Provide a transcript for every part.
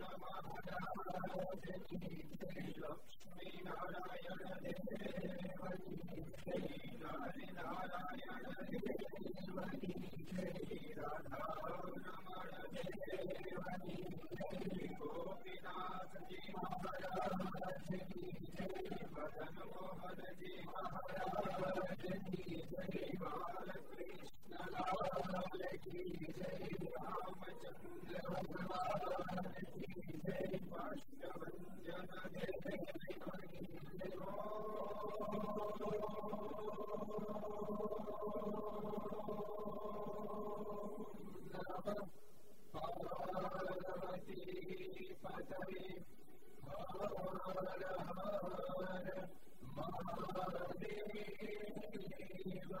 Namaha Devi Devi Lakshmi Narayana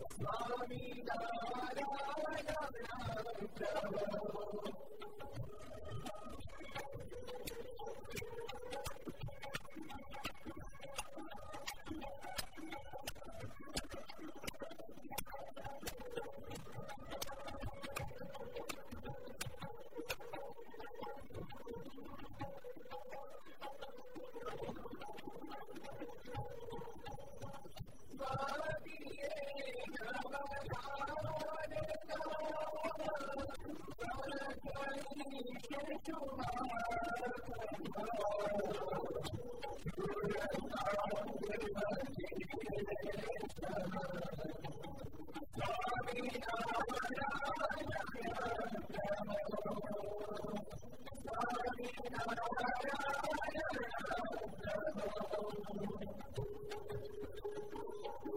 Thank you.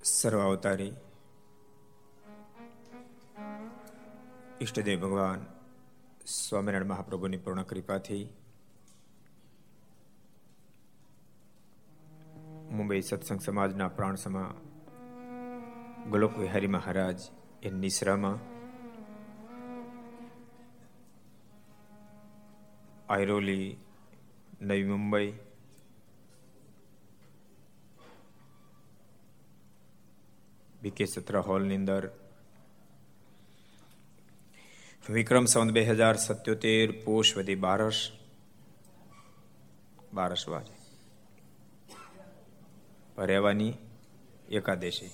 સર્વ અવતારી ઈષ્ટદેવ ભગવાન, સ્વામિનારાયણ મહાપ્રભુની પૂર્ણ કૃપાથી મુંબઈ સત્સંગ સમાજના પ્રાણ સમા ગોલોક વિહારી મહારાજ એ નિસરામાં આયરોલી, નવી મુંબઈ બીકે સત્ર હોલની અંદર વિક્રમ સંવત બે હજાર સત્યોતેર, પોષ વધી બારસ. બારસ વાજે રહેવાની એકાદશી.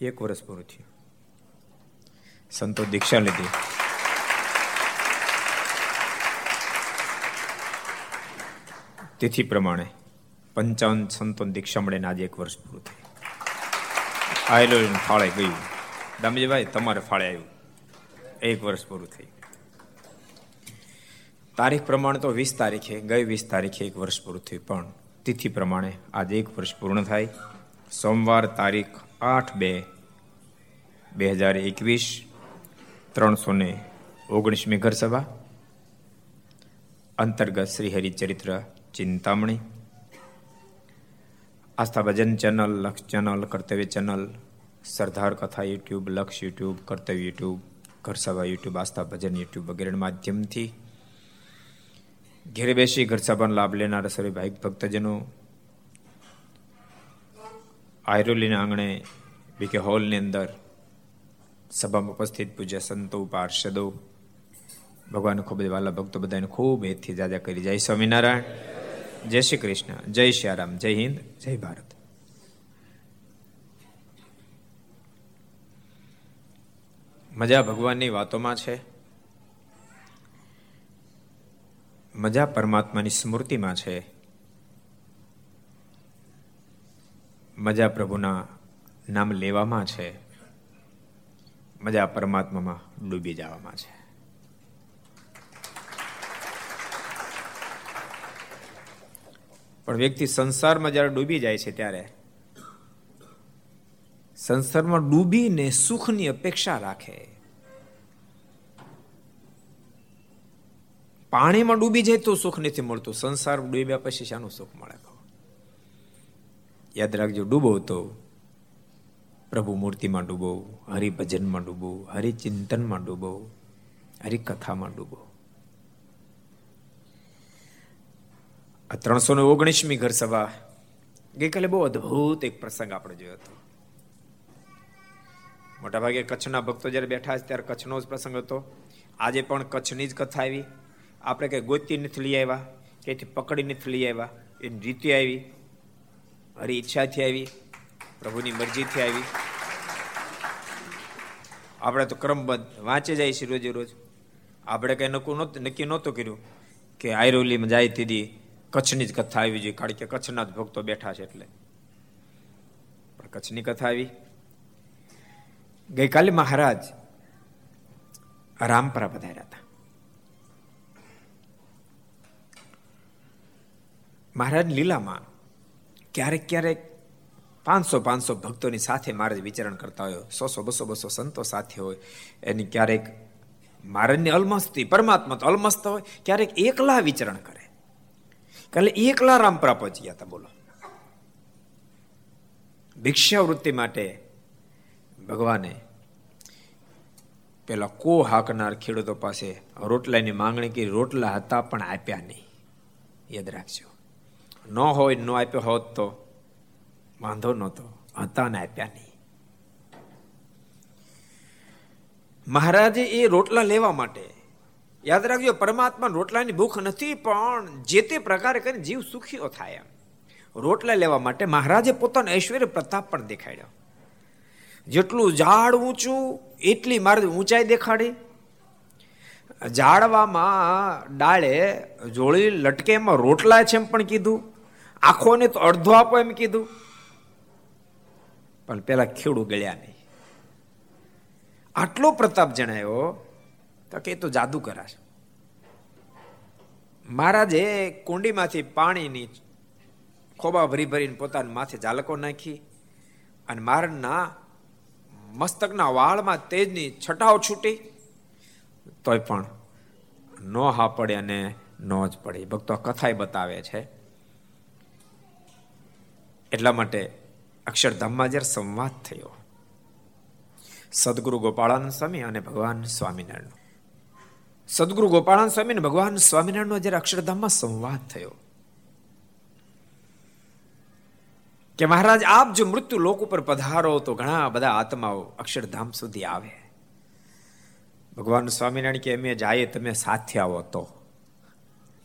એક વર્ષ પૂરું થયું. સંતો દીક્ષા લીધી. તિથિ પ્રમાણે પંચાવન સંતો દીક્ષા મળીને આજે એક વર્ષ પૂરું થયું. આયેલો ફાળે ગયું. દામજીભાઈ તમારે ફાળે આવ્યું. એક વર્ષ પૂરું થયું તારીખ પ્રમાણે તો વીસ તારીખે ગઈ વીસ તારીખે એક વર્ષ પૂરું થયું પણ તિથિ પ્રમાણે આજે એક વર્ષ પૂર્ણ થાય સોમવાર તારીખ આઠ બે બે હજાર એકવીસ ત્રણસો ને ઓગણીસમી ઘર સભા અંતર્ગત Shri Haricharitra Chintamani Aastha Bhajan channel Laksh channel Kartavya channel Sardar Katha YouTube Laksh YouTube Kartavya YouTube Gharsabha YouTube Aastha Bhajan YouTube વગેરેના માધ્યમથી ઘેરે બેસી ઘરસભાનો લાભ લેનારા સર્વે ભાઈ ભક્તજનો આયરોલીના આંગણે બીકે હોલની અંદર સભામાં ઉપસ્થિત પૂજ્ય સંતો, પાર્ષદો ભગવાન ખૂબ જ વાલા ભક્તો બધાને ખૂબ હેતથી જાજા કરી. જય સ્વામિનારાયણ, જય શ્રી કૃષ્ણ, જય શ્રી જય હિન્દ, જય ભારત. મજા ભગવાનની વાતોમાં છે? મજા પરમાત્માની સ્મૃતિમાં છે? મજા પ્રભુના નામ લેવામાં છે? મજા પરમાત્મામાં ડૂબી જવામાં છે? પણ વ્યક્તિ સંસારમાં જ્યારે ડૂબી જાય છે ત્યારે સંસારમાં ડૂબીને સુખની અપેક્ષા રાખે. પાણીમાં ડૂબી જાય તો સુખ નથી મળતું. સંસાર ડૂબ્યા પછી શાનું સુખ મળે યાદ રાખજો, ડૂબો તો પ્રભુ મૂર્તિમાં ડૂબો, હરિભજનમાં ડૂબો, હરિચિંતનમાં ડૂબો, હરિકથામાં ડૂબો. આ ત્રણસો ને ઓગણીસમી ઘર સભા ગઈકાલે બહુ અદભુત એક પ્રસંગ આપણે જોયો હતો. મોટાભાગે કચ્છના ભક્તો જ્યારે બેઠા છે ત્યારે કચ્છનો જ પ્રસંગ હતો. આજે પણ કચ્છની જ કથા આવી. આપણે કઈ ગોતી નથી લઈ આવ્યા ક્યાંથી પકડી નથી લઈ આવ્યા એની રીતે આવી હરી ઈચ્છાથી આવી, પ્રભુની મરજીથી આવી. આપણે તો ક્રમબદ્ધ વાંચે જાય છે રોજે રોજ. આપણે કઈ નક્કી નક્કી નહોતું કર્યું કે આયરોલીમાં જાય તેથી કચ્છની જ કથા આવી જોઈએ, કારણ કે કચ્છના જ ભક્તો બેઠા છે એટલે. પણ કચ્છની કથા આવી. ગઈકાલે મહારાજ રામપરા પધાર્યા હતા. મહારાજ લીલામાં ક્યારેક ક્યારેક પાંચસો પાંચસો ભક્તોની સાથે મહારાજ વિચરણ કરતા હોય, સો સો બસો બસો સંતો સાથે હોય, એની ક્યારેક મહારાજની અલમસ્તી પરમાત્મા તો અલમસ્ત હોય, ક્યારેક એકલા વિચરણ કરે. કાલે એકલા રામપરા પહોંચી ગયા હતા, બોલો. ભિક્ષાવૃત્તિ માટે ભગવાને પેલા કો હાકનાર ખેડૂતો પાસે રોટલાની માંગણી કરી, રોટલા હતા પણ આપ્યા નહીં. યાદ રાખજો. ન હોય ન આપ્યો હોત તો વાંધો નહોતો હતા ને આપ્યા નહીં મહારાજે એ રોટલા લેવા માટે યાદ રાખજો પરમાત્મા રોટલાની ભૂખ નથી પણ જે તે પ્રકારે કરીને જીવ સુખીઓ થાય એમ રોટલા લેવા માટે મહારાજે પોતાનો ઐશ્વર્ય પ્રતાપ પણ દેખાડ્યો જેટલું ઝાડ ઊંચું એટલી મારે ઊંચાઈ દેખાડી ઝાડવામાં ડાળે જોળી લટકે એમાં રોટલા છે એમ પણ કીધું આખોને તો અડધો આપો એમ કીધું. પણ પેલા ખેડૂ ગળ્યા નહીં. આટલો પ્રતાપ જણાયો તો કે તો જાદુ કરાશે. મહારાજે કુંડીમાંથી પાણીની ખોબા ભરી ભરીને પોતાના માથે ઝાલકો નાખી અને મારના મસ્તકના વાળમાં તેજની છટાઓ છૂટી. તોય પણ નો હા પડે અને નો જ પડે. ભક્તો કથાએ બતાવે છે. એટલા માટે અક્ષરધામમાં જ્યારે સંવાદ થયો, સદગુરુ ગોપાળાનંદ સ્વામી અને ભગવાન સ્વામિનારાયણ. સદગુરુ ગોપાળાનંદ સ્વામી અને ભગવાન સ્વામિનારાયણનો જ્યારે અક્ષરધામમાં સંવાદ થયો, કે મહારાજ, આપ જો મૃત્યુ લોક ઉપર પધારો, તો ઘણા બધા આત્માઓ અક્ષરધામ સુધી આવે. ભગવાન સ્વામિનારાયણ કે, અમે જાય તમે સાથે આવો તો.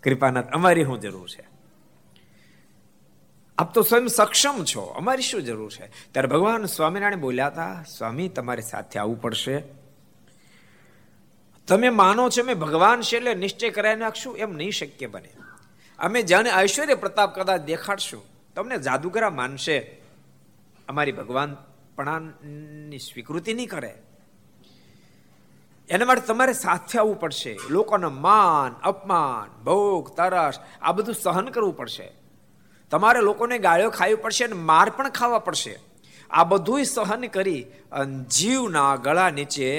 કૃપાનાથ, અમારી શું જરૂર છે. આપ તો સ્વયં સક્ષમ છો. અમારી શું જરૂર છે? ત્યારે ભગવાન સ્વામિનારાયણ બોલ્યા હતા, સ્વામી, તમારી સાથે આવવું પડશે. તમે માનો છો મેં ભગવાન છે એટલે નિશ્ચય કરાવી નાખશું? એમ નહીં શક્ય બને. અમે જાણે ઐશ્વર્ય પ્રતાપ કદાચ દેખાડશું. તમને જાદુગરા માનશે. અમારી ભગવાન પણાની સ્વીકૃતિ નહીં કરે. એના માટે તમારે સાથે આવવું પડશે. લોકોના માન, અપમાન, ભોગ તરસ આ બધું સહન કરવું પડશે. તમારે લોકોને ગાળ્યો ખાવી પડશે અને માર પણ ખાવા પડશે. આ બધું સહન કરી જીવના ગળા નીચે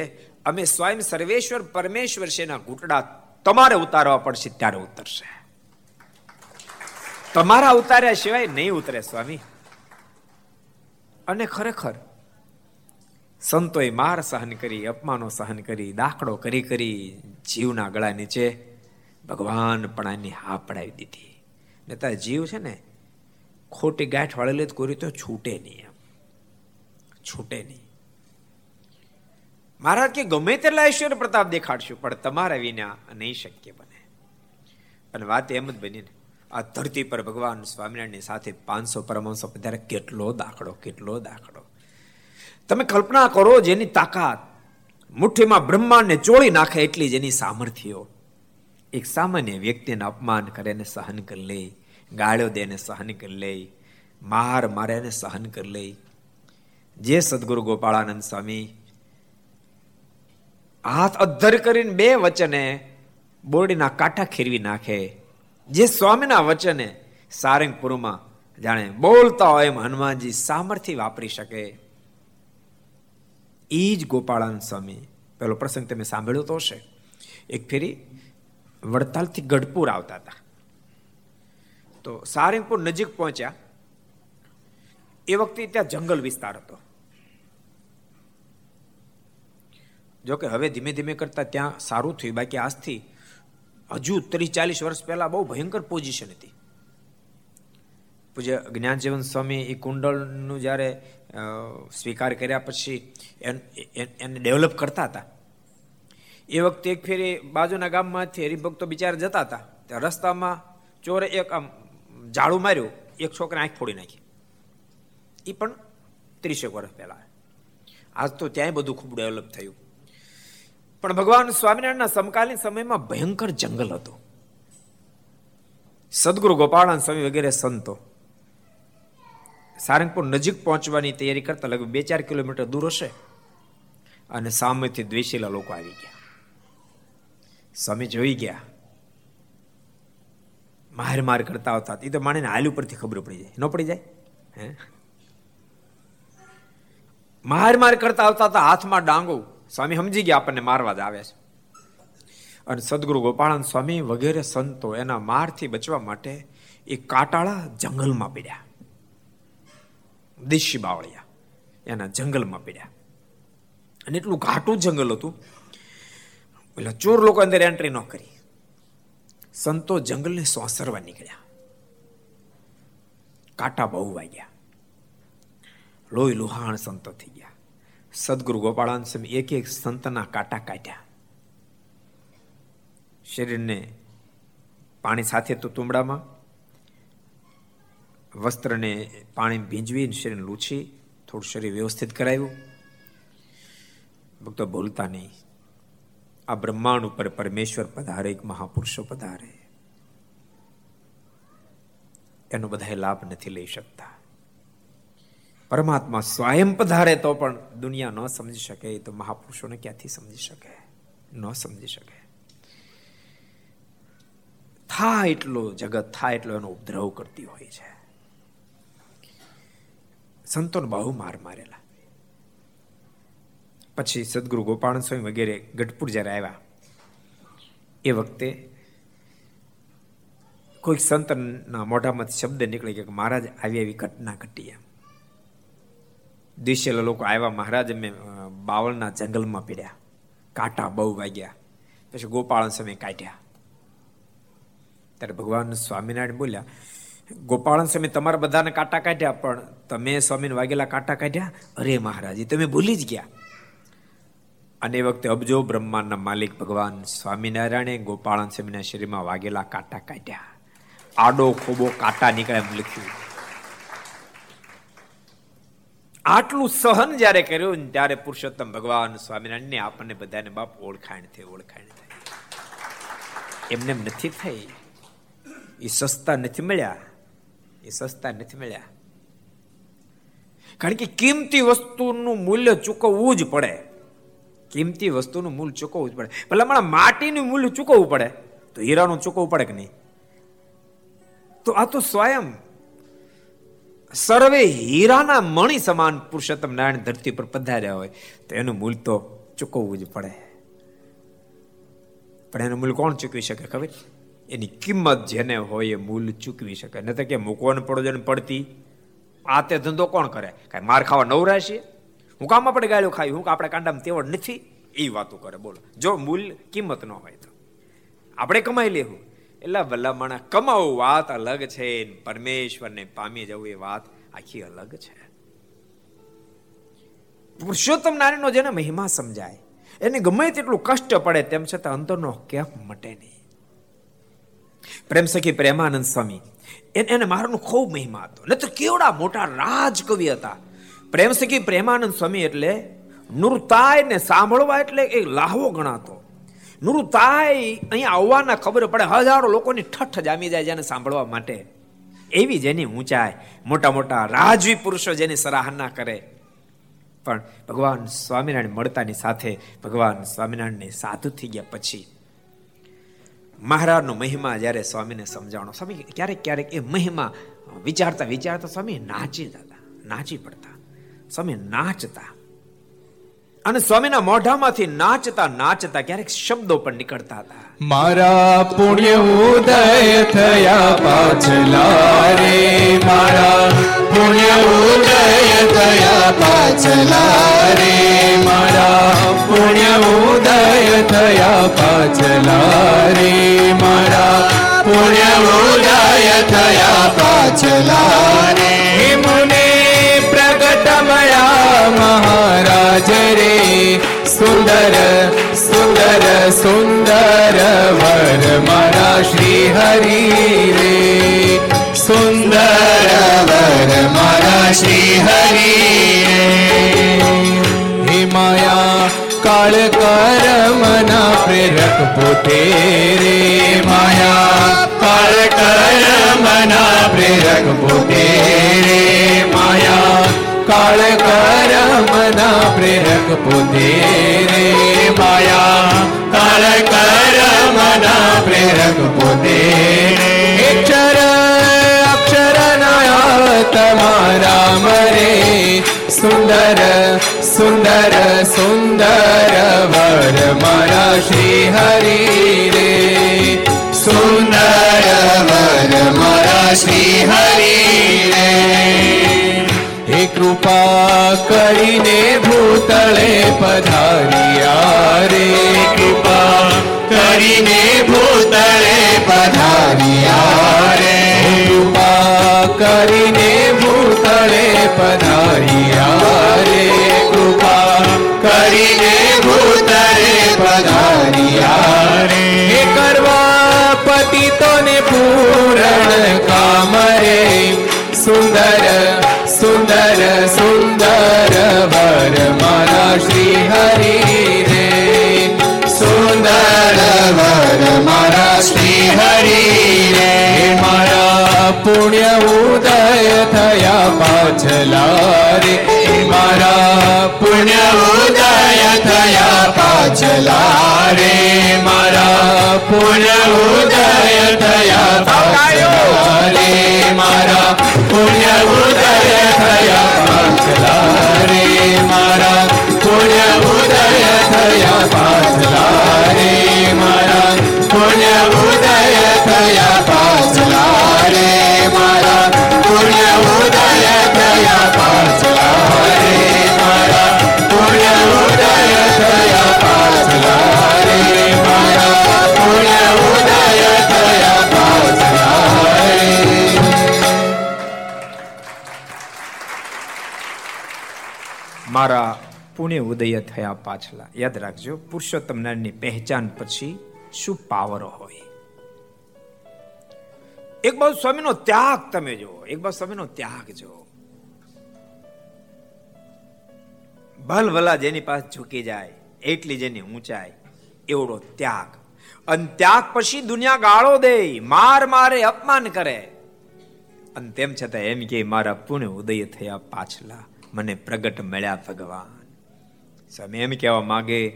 અમે સ્વયં સર્વેશ્વર પરમેશ્વર છે એના ઘૂંટડા તમારે ઉતારવા પડશે ત્યારે ઉતરશે. તમારા ઉતાર્યા સિવાય નહીં ઉતરે સ્વામી. અને ખરેખર સંતોએ માર સહન કરી, અપમાનો સહન કરી, દાખલો કરી કરી જીવના ગળા નીચે ભગવાન પણ હા પડાવી દીધી. ને તાર જીવ છે ને ખોટી ગાંઠ વાળેલી કોરી તો છૂટે નહીં એમ. છૂટે નહીં. મહારાજ કે ગમે તેટલા ઐશ્વર્ય પ્રતાપ દેખાડશું, પણ તમારા વિના નહીં શક્ય બને. અને વાત એમ જ બની ને, આ ધરતી પર ભગવાન સ્વામિનારાયણની સાથે પાંચસો પરમહંસો પધારે કેટલો દાખલો કેટલો દાખલો. તમે કલ્પના કરો જેની તાકાત મુઠ્ઠીમાં બ્રહ્માંડને ચોળી નાખે એટલી જેની સામર્થ્યો. એક સામાન્ય વ્યક્તિને અપમાન કરે ને સહન કરી લે. ગાળ્યો દે એને સહન કરી લે માર મારે એને સહન કરી લે જે સદગુરુ ગોપાળાનંદ સ્વામી હાથ અધ્ધર કરીને બે વચને બોરડીના કાંઠા ખેરવી નાખે, જે સ્વામીના વચને સારંગપુરમાં જાણે બોલતા હોય એમ હનુમાનજી સામર્થ્ય વાપરી શકે. એ જ ગોપાળાનંદ સ્વામી. પેલો પ્રસંગ તમે સાંભળ્યો તો હશે. એક ફેરી વડતાલથી ગઢપુર આવતા હતા. તો સારંગપુર નજીક પહોંચ્યા. એ વખતે ત્યાં જંગલ વિસ્તાર હતો. જોકે હવે ધીમે ધીમે કરતા ત્યાં સારું થયું. બાકી આજથી હજુ ત્રીસ ચાલીસ વર્ષ પહેલા બહુ ભયંકર પોઝિશન હતી. પૂજ્ય જ્ઞાનજીવન સ્વામી એ કુંડળનું જ્યારે સ્વીકાર કર્યા પછી એને ડેવલપ કરતા હતા. એ વખતે એક ફેરી બાજુના ગામમાંથી હરિભક્તો બિચારા જતા હતા. રસ્તામાં ચોરે એક આમ ઝાડું માર્યું, એક છોકરા આંખ ફોડી નાખી. એ પણ ત્રીસેક વર્ષ પહેલા. આજ તો ત્યાંય બધું ખૂબ ડેવલપ થયું. પણ ભગવાન સ્વામિનારાયણના સમકાલીન સમયમાં ભયંકર જંગલ હતું. સદગુરુ ગોપાળાન સ્વામી વગેરે સંતો સારંગપુર નજીક પહોંચવાની તૈયારી કરતા લગભગ બે ચાર કિલોમીટર દૂર હશે અને સામેથી દ્વેષીલા લોકો આવી ગયા. સ્વામી જોઈ ગયા. માર માર કરતા આવતા. એ તો માણીને હાલ ઉપરથી ખબર પડી જાય. ન પડી જાય? હે? માર માર કરતા આવતા હતા હાથમાં ડાંગો. સ્વામી સમજી ગયા આપણને મારવા જ આવે છે. અને સદગુરુ ગોપાળાન સ્વામી વગેરે સંતો એના મારથી બચવા માટે એ કાટાળા જંગલમાં પીડ્યા. દેશી બાવળિયા એના જંગલમાં પીડ્યા. અને એટલું ઘાટું જંગલ હતું. પેલા ચોર લોકો અંદર એન્ટ્રી ન કરી. સંતો જંગલને સોસરવા નીકળ્યા. કાંટા બહુ વાગ્યા. લોહી લુહાણ સંતો થઈ ગયા. સદગુરુ ગોપાળાન સ્વામી એક એક સંતના કાંટા કાઢ્યા. શરીરને પાણી સાથે તો તુંબડામાં, વસ્ત્રને પાણી ભીંજવી શરીર લૂછી, થોડું શરીર વ્યવસ્થિત કરાવ્યું. ભક્તો ભૂલતા નહીં. આ બ્રહ્માંડ ઉપર પરમેશ્વર પધારે, એક મહાપુરુષો પધારે. એનો બધા લાભ નથી લઈ શકતા. પરમાત્મા સ્વયં પધારે તો પણ દુનિયા ન સમજી શકે તો મહાપુરુષોને ક્યાંથી સમજી શકે? ન સમજી શકે. થાય એટલો જગત થાય એટલો એનો ઉપદ્રવ કરતી હોય છે. સંતોને બહુ માર મારેલા. પછી સદગુરુ ગોપાલ સ્વામી વગેરે ગઢપુર જ્યારે આવ્યા, એ વખતે કોઈક સંતના મોઢામાંથી શબ્દ નીકળી કે મહારાજ આવી આવી ઘટના ઘટી એમ. દિશેલા લોકો આવ્યા, મહારાજ અમે બાવળના જંગલમાં પીડ્યા. કાંટા બહુ વાગ્યા. પછી ગોપાલ સમય કાઢ્યા. ત્યારે ભગવાન સ્વામિનારાયણ બોલ્યા ગોપાળન સ્વામી તમારા બધાને કાંટા કાઢ્યા, પણ તમે સ્વામીને વાગેલા કાંટા કાઢ્યા? અરે મહારાજ તમે ભૂલી જ ગયા. અને એ વખતે અબજો બ્રહ્માંડના માલિક ભગવાન સ્વામિનારાયણે ગોપાળન સ્વામીના શરીરમાં વાગેલા કાંટા કાઢ્યા. આડો ખોબો કાંટા નીકળે એમ લખ્યું. આટલું સહન જ્યારે કર્યું ત્યારે પુરુષોત્તમ ભગવાન સ્વામિનારાયણને આપણને બધાને બાપ ઓળખાણ થઈ ઓળખાણ થઈ એમને નથી થઈ. એ સસ્તા નથી મળ્યા. એ સસ્તા નથી મળ્યા. કારણ કે કિંમતી વસ્તુનું મૂલ્ય ચૂકવવું જ પડે. કિંમતી વસ્તુનું મૂલ્ય ચૂકવવું જ પડે. ભલે મારા માટીનું મૂલ્ય ચૂકવવું પડે, તો હીરાનું ચૂકવવું પડે કે નહીં? તો આ તો સ્વયં સર્વે હીરાના મણી સમાન પુરુષોત્તમ નારાયણ ધરતી પર પધાર્યા હોય, તો એનું મૂલ્ય તો ચૂકવવું જ પડે. પણ એનું મૂલ્ય કોણ ચૂકવી શકે ખબર? એની કિંમત જેને હોય એ મૂલ્ય ચૂકવી શકે. નહીં તો કે મૂકવાનું પડો જેને પડતી, આ તે ધંધો કોણ કરે? કાંઈ માર ખાવા નવરાશે હું કામ આપણે ગાળ્યો ખાઈ, હું આપણે કાંડામાં તેવડ નથી. એ વાતો કરે, બોલો. જો મૂલ કિંમત ન હોય તો. આપણે કમાઈ લેવું. એટલે ભલામણા કમાવું, વાત અલગ છે. પરમેશ્વરને પામી જવું એ વાત આખી અલગ છે. પુરુષોત્તમ નારાયણનો જેને મહિમા સમજાય, એને ગમે તેટલું કષ્ટ પડે, તેમ છતાં અંતરનો કેમ મટે નહીં. પ્રેમ સખી પ્રેમાનંદ સ્વામી, એને મારાનો ખૂબ મહિમા હતો. ને તો કેવડા મોટા રાજકવિ હતા. પ્રેમ સખી પ્રેમાનંદ સ્વામી એટલે નૃતાય ને સાંભળવા એટલે એ લાહવો ગણાતો. નૃતાય અહીંયા આવવાના ખબર પડે, હજારો લોકોની ઠઠ જામી જાય જેને સાંભળવા માટે. એવી જેની ઊંચાઈ, મોટા મોટા રાજવી પુરુષો જેની સરાહના કરે. પણ ભગવાન સ્વામિનારાયણ મળતાની સાથે, ભગવાન સ્વામિનારાયણને સાધુ થઈ ગયા પછી, મહારાજનો મહિમા જ્યારે સ્વામીને સમજાવણો સ્વામી, ક્યારેક ક્યારેક એ મહિમા વિચારતા વિચારતા સ્વામી નાચી જતા, નાચી પડતા. સ્વામી નાચતા. અને સ્વામીના મોઢામાંથી નાચતા નાચતા ક્યારેક શબ્દો પણ નીકળતા હતા. મારા પુણ્ય ઉદય થયા પાછલા રે, મારા પુણ્ય ઉદય થયા પાછલા રે, મારા પુણ્ય ઉદય થયા પાછલા રે, મારા પુણ્ય ઉદય થયા પાછલા સુંદર સુંદર સુંદર વર મારા શ્રી હરિ રે સુંદર વર મારા શ્રી હરિ હે માયા કાળ કરમના પ્રેરક પોતે રે માયા કાળ કરમના પ્રેરક પોતે રે કાળ કરમના પ્રેરક પોતે રે માયા કાળ કરમના પ્રેરક પોતે અક્ષર અક્ષર નાયા તમારા મરે સુંદર સુંદર સુંદર વર મારા શ્રી હરિ રે સુંદર વર મારા શ્રી હરિ રે કૃપા કરીને ભૂતળે પધારિયા રે. કૃપા કરીને ભૂતળે પધારિયા રે. કૃપા કરીને ભૂતળે પધારિયા રે. કૃપા કરીને ભૂતળે પધારિયા રે. કરવા પતિતોને પૂરણ કામ રે. સુંદર सुन्दर वरमाला श्रीहरि रे सुन्दर वरमाला श्रीहरि रे मारा पुण्य उदय थया पाचला रे मारा पुण्य उदय थया पाचला रे मारा पुण्य उदय थया पाचला रे मारा પુણ્ય ઉદય થયા પાછલા રે મારા પુણ્ય મારા પુણ્ય ઉદય થયા પાછલા. યાદ રાખજો, પુરુષોત્તમ નારાયણની પહેચાન પછી શું પાવર હોય? એક બાજુ સ્વામીનો ત્યાગ તમે જો એક બાજુ સ્વામીનો ત્યાગ જો ભલ ભલા જેની પાસે ઝૂકી જાય, એટલી જેની ઊંચાઈ, એવડો ત્યાગ. અને ત્યાગ પછી દુનિયા ગાળો દે, માર મારે અપમાન કરે. અને તેમ છતાં એમ કે મારા પુણ્ય ઉદય થયા પાછલા. મને પ્રગટ મળ્યા ભગવાન. સ્વામી એમ કહેવા માગે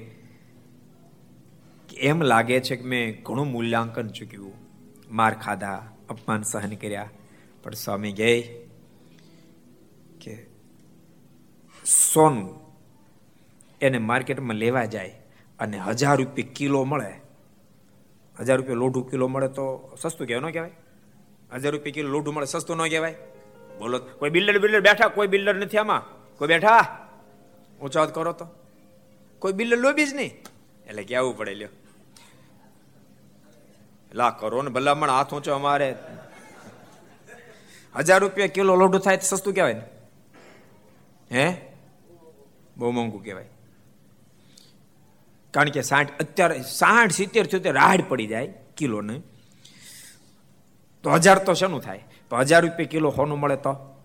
એમ લાગે છે કે મેં ઘણું મૂલ્યાંકન ચૂક્યું. માર ખાધા, અપમાન સહન કર્યા. પણ સ્વામી કહે કે સોનું એને માર્કેટમાં લેવા જાય અને હજાર રૂપિયા કિલો મળે. હજાર રૂપિયા લોઢું કિલો મળે તો સસ્તું કહેવાય, ન કહેવાય? હજાર રૂપિયા કિલો લોઢું મળે, સસ્તું ન કહેવાય? બોલો કોઈ બિલ્ડર બિલ્ડર બેઠા? કોઈ બિલ્ડર નથી આમાં? કોઈ બેઠા? ઊંચા વાત કરો તો. કોઈ બિલ્ડર લોબી જ નહીં. એટલે કેવું પડે લ્યો. લા કરો ને ભલામણ હાથ ઊંચો અમારે. હજાર રૂપિયા કિલો લોઢું થાય તો સસ્તું કહેવાય ને. હે? બહુ મોંઘું કહેવાય. કારણ કે સાઠ અત્યારે સાઠ સિત્તેર સિત્તેર રાડ પડી જાય કિલો ને તો હજાર તો શેનું થાય? તો હજાર રૂપિયા કિલો હોનો મળે તો?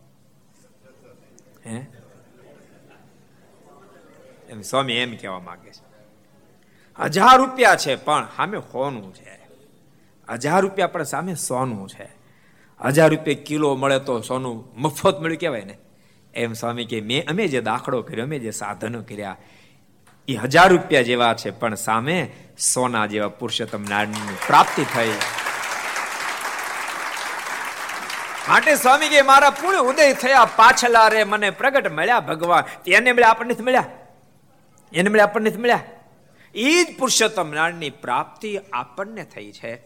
હે? એમ સ્વામી એમ કહેવા માંગે છે. હજાર રૂપિયા છે, પણ સામે હોનું છે. હજાર રૂપિયા પણ સામે સોનું છે. હજાર રૂપિયા કિલો મળે તો સોનું મફત મળ્યું કહેવાય ને? એમ સ્વામી કે મેં અમે જે દાખલો કર્યો, અમે જે સાધનો કર્યા, એ હજાર રૂપિયા જેવા છે, પણ સામે સોના જેવા પુરુષોત્તમ નારાયણની પ્રાપ્તિ થઈ. માટે સ્વામી કે મારા પૂર્ણ ઉદય થયા પાછલા રે મને પ્રગટ મળ્યા ભગવાન. એને મળ્યા આપણને મળ્યા? એને મળ્યા આપણને મળ્યા? એ જ પુરુષોત્તમ નારાયણની પ્રાપ્તિ આપણને થઈ છે.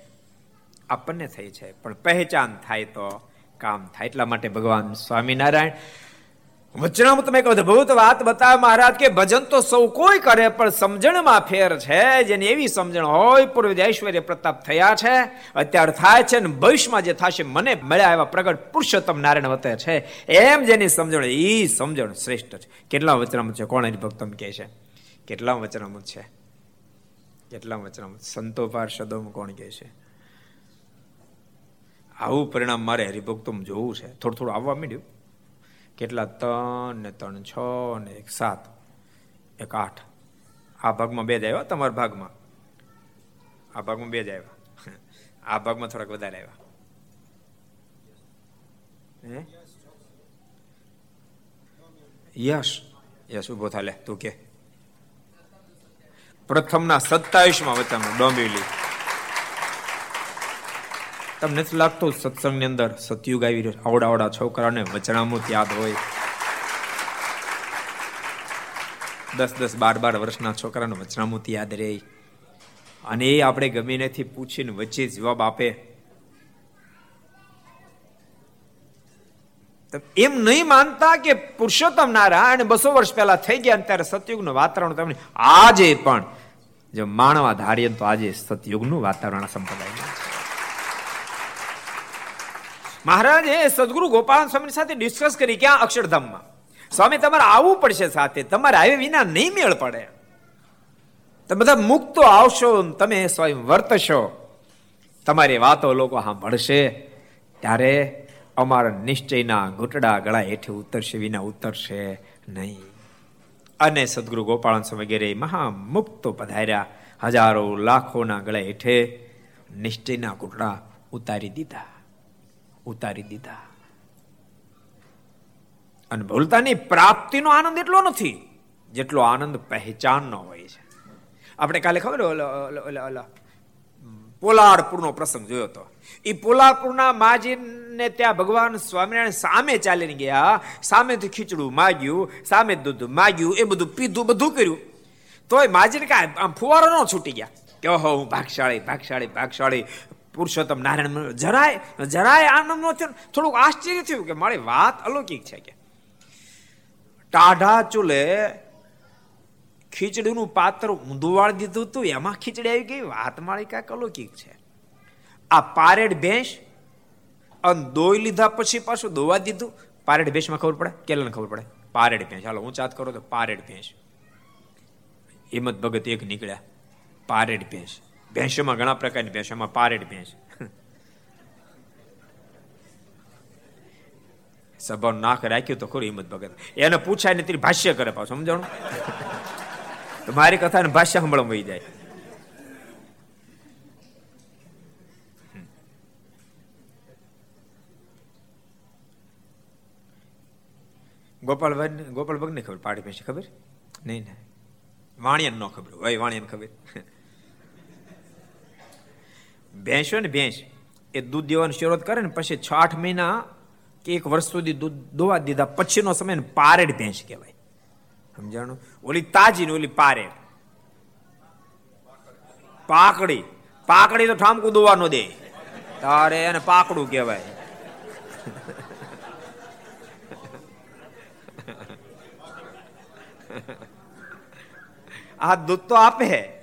આપણને થઈ છે. પણ પહેચાન થાય તો કામ થાય. એટલા માટે ભગવાન સ્વામિનારાયણ વચનામાં તમે કહો અદભુત વાત બતાવે મહારાજ કે ભજન તો સૌ કોઈ કરે, પણ સમજણમાં ફેર છે, જેની એવી સમજણ હોય, પૂર્વ ઐશ્વર્ય પ્રતાપ થયા છે. અત્યારે થાય છે ને ભવિષ્યમાં જે થશે, મને મળ્યા એવા પ્રગટ પુરુષોત્તમ નારાયણ વતે છે. એમ જેની સમજણ એ સમજણ શ્રેષ્ઠ છે. કેટલા વચનામત છે? કોણ હરિભક્તમ કહે છે? કેટલા વચનામત છે? કેટલા વચનામત? સંતો પાર્ષદોમાં કોણ કહે છે? આવું પરિણામ મારે હરિભક્તોમાં જોવું છે. થોડું થોડું આવવા માંડ્યું. કેટલા? ત્રણ ને ત્રણ છ ને એક સાત. એક આઠ. આ ભાગમાં બે જ આવ્યા તમારા ભાગમાં. આ ભાગમાં બે જ આવ્યા. આ ભાગમાં થોડાક વધારે આવ્યા. યશ. યશ ઊભો થાલે તું કે. પ્રથમના સત્તાવીસમાં વચ્ચે ડોંબિવલી તમને નથી લાગતું સત્સંગની અંદર? સતયુગ આવી આવડા આવડા છોકરાને વચનામૃત યાદ હોય. દસ દસ બાર બાર વર્ષના છોકરાને વચનામૃત યાદ રહે. અને એ આપણે ગમે પૂછીને વચ્ચે જવાબ આપે. એમ નહીં માનતા કે પુરુષોત્તમ નારાયણ બસો વર્ષ પહેલા થઈ ગયા ત્યારે સતયુગનું વાતાવરણ તમને આજે પણ જો માણવા ધારીએ તો આજે સતયુગનું વાતાવરણ સંપ્રદાય મહારાજે સદગુરુ ગોપાલ સ્વામી સાથે ડિસ્કસ કરી ક્યાં અક્ષરધામમાં. સ્વામી, તમારે આવવું પડશે સાથે. તમારે આવે વિના નહીં મેળ પડે. તમે બધા મુક્તો આવશો તમે સ્વયં વર્તશો. તમારી વાતો લોકો સાંભળશે. ત્યારે અમારા નિશ્ચયના ઘૂંટડા ગળા હેઠે ઉતરશે, વિના ઉતરશે નહીં. અને સદગુરુ ગોપાલ વગેરે મહામુક્તો પધાર્યા. હજારો લાખોના ગળા હેઠે નિશ્ચયના ઘૂંટડા ઉતારી દીધા. ઉતારી દીધા. અને ભૂલતાની પ્રાપ્તિનો આનંદ એટલો નથી, જેટલો આનંદ પહેચાનનો હોય છે. આપણે કાલે ખબર પોલાળપુરનો પ્રસંગ જોયો હતો એ પોલાળપુરના માજીને ત્યાં ભગવાન સ્વામિનારાયણ સામે ચાલીને ગયા, સામેથી ખીચડું માગ્યું, સામે દૂધ માગ્યું, એ બધું પીધું, બધું કર્યું. તોય માજીને કાંઈ આમ ફુવારો ન છૂટી ગયા. કે ઓહો, હું ભાગશાળી ભાગશાળી ભાગશાળી પુરુષોત્તમ નારાયણ જરાય જરાય આનંદ નો થયો. થોડુંક આશ્ચર્ય થયું કે મારી વાત અલૌકિક છે કે. ટાઢા ચૂલે ખીચડીનું પાત્ર ઊંધું વાળી દીધું હતું એમાં ખીચડી આવી ગઈ? વાત મારી કાંઈક અલૌકિક છે. આ પારેડ ભેંસ અને દોઈ લીધા પછી પાછું દોવા દીધું. પારેડ ભેંસમાં ખબર પડે? કેલાને ખબર પડે? પારેડ ભેંસ. હાલો, હું ચાત કરો તો પારેડ ભેંસ. હિંમત ભગત એક નીકળ્યા. પારેડ ભેંસ. ભેંસોમાં ઘણા પ્રકારની ભેંસ એમાં પારેડ ભેંસ. સભા નાક રાખ્યું તો ખરું હિંમત ભગત. એને પૂછાય ને તેની ભાષ્ય કરે પાછું, સમજાણું? તો મારી કથાને ભાષ્ય સાંભળવા જાય. ગોપાલભાઈ ગોપાલ ભગ ને ખબર? પાડી ભેંસી ખબર? નહીં ને. વાણિયાને ન ખબર હોય, વાણિયાને ખબર. ભેંસો ને ભેંસ. એ દૂધ દેવાની શરૂઆત કરે ને, પછી છ આઠ મહિના કે એક વર્ષ સુધી દૂધ દોવા દીધા. પછીનો સમય પારેડ ભેંસ કહેવાય. સમજાણું? ઓલી તાજી ને ઓલી પારેડ. પાકડી. પાકડી તો ઠામકું દોવા નો દે. તારે એને પાકડું કહેવાય. આ દૂધ તો આપે.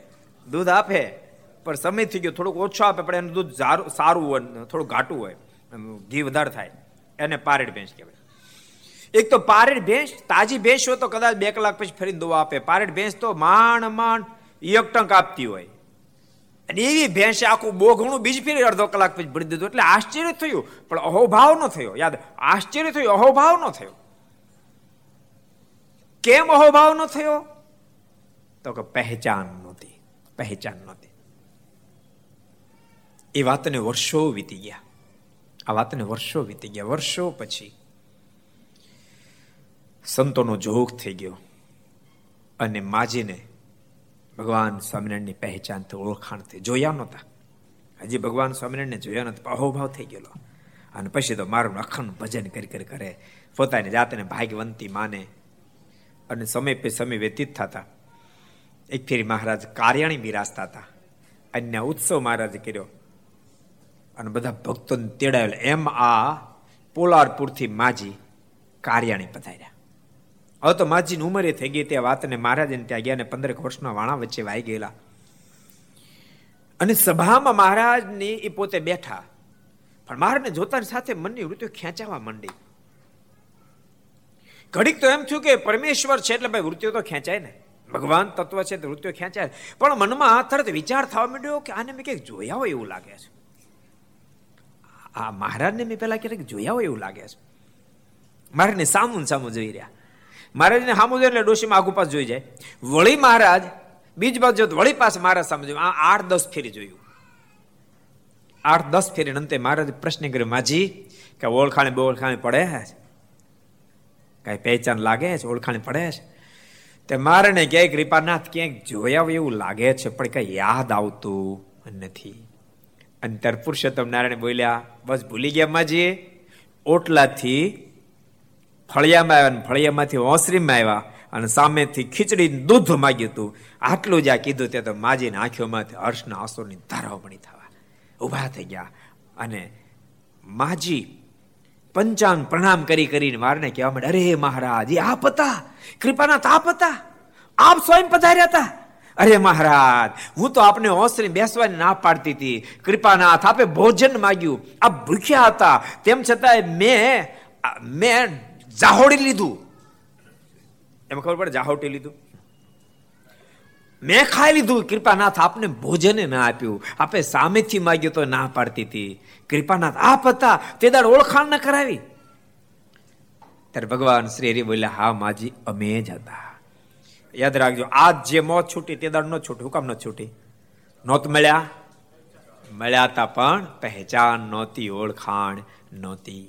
દૂધ આપે. પણ સમય થઈ ગયો, થોડુંક ઓછો આપે, પણ એનું દૂધ સારું હોય, થોડું ઘાટું હોય ઘી વધારે થાય. એને પારેડ ભેંસ કહેવાય. એક તો પારેડ ભેંસ, તાજી ભેંસ હોય તો કદાચ બે કલાક પછી ફરી દવા આપે. પારેડ ભેંસ તો માંડ માંડ એક ટંક આપતી હોય. અને એવી ભેંસે આખું બોઘણું બીજ ફેરી અડધો કલાક પછી ભરી દીધું. એટલે આશ્ચર્ય થયું, પણ અહોભાવ ન થયો. યાદ, આશ્ચર્ય થયું, અહોભાવ ન થયો. કેમ અહોભાવ ન થયો? તો કે પહેચાન નહોતી પહેચાન નહોતી. એ વાતને વર્ષો વીતી ગયા. આ વાતને વર્ષો વીતી ગયા. વર્ષો પછી સંતોનો જોગ થઈ ગયો અને માજીને ભગવાન સ્વામિનારાયણની પહેચાનથી ઓળખાણથી જોયા નહોતા. હજી ભગવાન સ્વામિનારાયણને જોયા નહોતા. અહોભાવ થઈ ગયેલો. અને પછી તો મારું અખંડ ભજન કરી કરી કરે. પોતાની જાતને ભાગ્યવંતી માને. અને સમય પે સમય વ્યતીત થતા એક ફેરી મહારાજ કાર્યાણી બિરાજતા હતા. અન્ય ઉત્સવ મહારાજે કર્યો. અને બધા ભક્તોને તેડાવેલા. એમ આ પોલારપુરથી માજી કાર્યાણી પધાર્યા. હવે તો માજીની ઉંમરે થઈ ગઈ તે વાતને મહારાજને ત્યાં ગયા અને પંદરેક વર્ષના વાણા વચ્ચે વાઈ ગયેલા. અને સભામાં મહારાજની એ પોતે બેઠા. પણ મહારાજને જોતાની સાથે મનની વૃત્તિઓ ખેંચાવા માંડી. ઘડીક તો એમ થયું કે પરમેશ્વર છે એટલે ભાઈ વૃત્તિઓ તો ખેંચાય ને. ભગવાન તત્વ છે તો વૃત્તિઓ ખેંચાય. પણ મનમાં તરત વિચાર થવા માંડ્યો કે આને મેં કંઈક જોયા હોય એવું લાગે છે. આ મહારાજને મેં પહેલાં ક્યારેક જોયા હોય એવું લાગે છે. મહારાજને સામું સામું જોઈ રહ્યા. મહારાજને સામું જોઈએ એટલે ડોશીમાં આગુ પાસ જોઈ જાય. વળી મહારાજ, બીજ બાજુ વળી પાસે મહારાજ સામે જોયું. આ આઠ દસ ફેરી જોયું. આઠ દસ ફેરી અંતે મહારાજ પ્રશ્ન કર્યો, માજી, કે ઓળખાણે બે ઓળખાણે પડે છે કઈ પહેચાન લાગે છે? ઓળખાણે પડે છે? તે મારે ક્યાંય કૃપાનાથ ક્યાંક જોયા એવું લાગે છે, પણ કઈ યાદ આવતું નથી. અને ત્યારે પુરુષોત્તમ નારાયણ બોલ્યા, બસ ભૂલી ગયા માજી? ઓટલાથી ફળિયામાં આવ્યા ફળિયામાંથી ઓસરીમાં આવ્યા અને સામેથી ખીચડી દૂધ માગ્યું હતું. આટલું જ આ કીધું ત્યાં તો માજીની આંખોમાંથી હર્ષના આંસુની ધારાવણી થવા. ઊભા થઈ ગયા. અને માજી પંચાંગ પ્રણામ કરી કરીને મારને કહેવા માંડે અરે મહારાજ, એ આપ હતા? કૃપાના તાપ હતા? આપ સ્વયં પધાર્યા હતા? અરે મહારાજ, હું તો આપને ઓસરી બેસવાની ના પાડતી હતી. કૃપાનાથ, આપે ભોજન માગ્યું. આપ ભૂખ્યા હતા. તેમ છતાં મેં મેં જાહોડી લીધું. એમ ખબર પડે જાહોટી લીધું? મેં ખાઈ લીધું. કૃપાનાથ આપને ભોજન ના આપ્યું. આપે સામેથી માગ્યું તો ના પાડતી હતી. કૃપાનાથ, આપ હતા. તે દાડ ઓળખાણ ન કરાવી. ત્યારે ભગવાન શ્રી હરિ બોલ્યા, હા માજી, અમે જ હતા. યાદ રાખજો, આજ જે મોત છૂટી તે દાડ ન છૂટી, હુકામ ન છૂટી. નોત મળ્યા? મળ્યા હતા પણ પહેચાન નહોતી, ઓળખાણ નહોતી.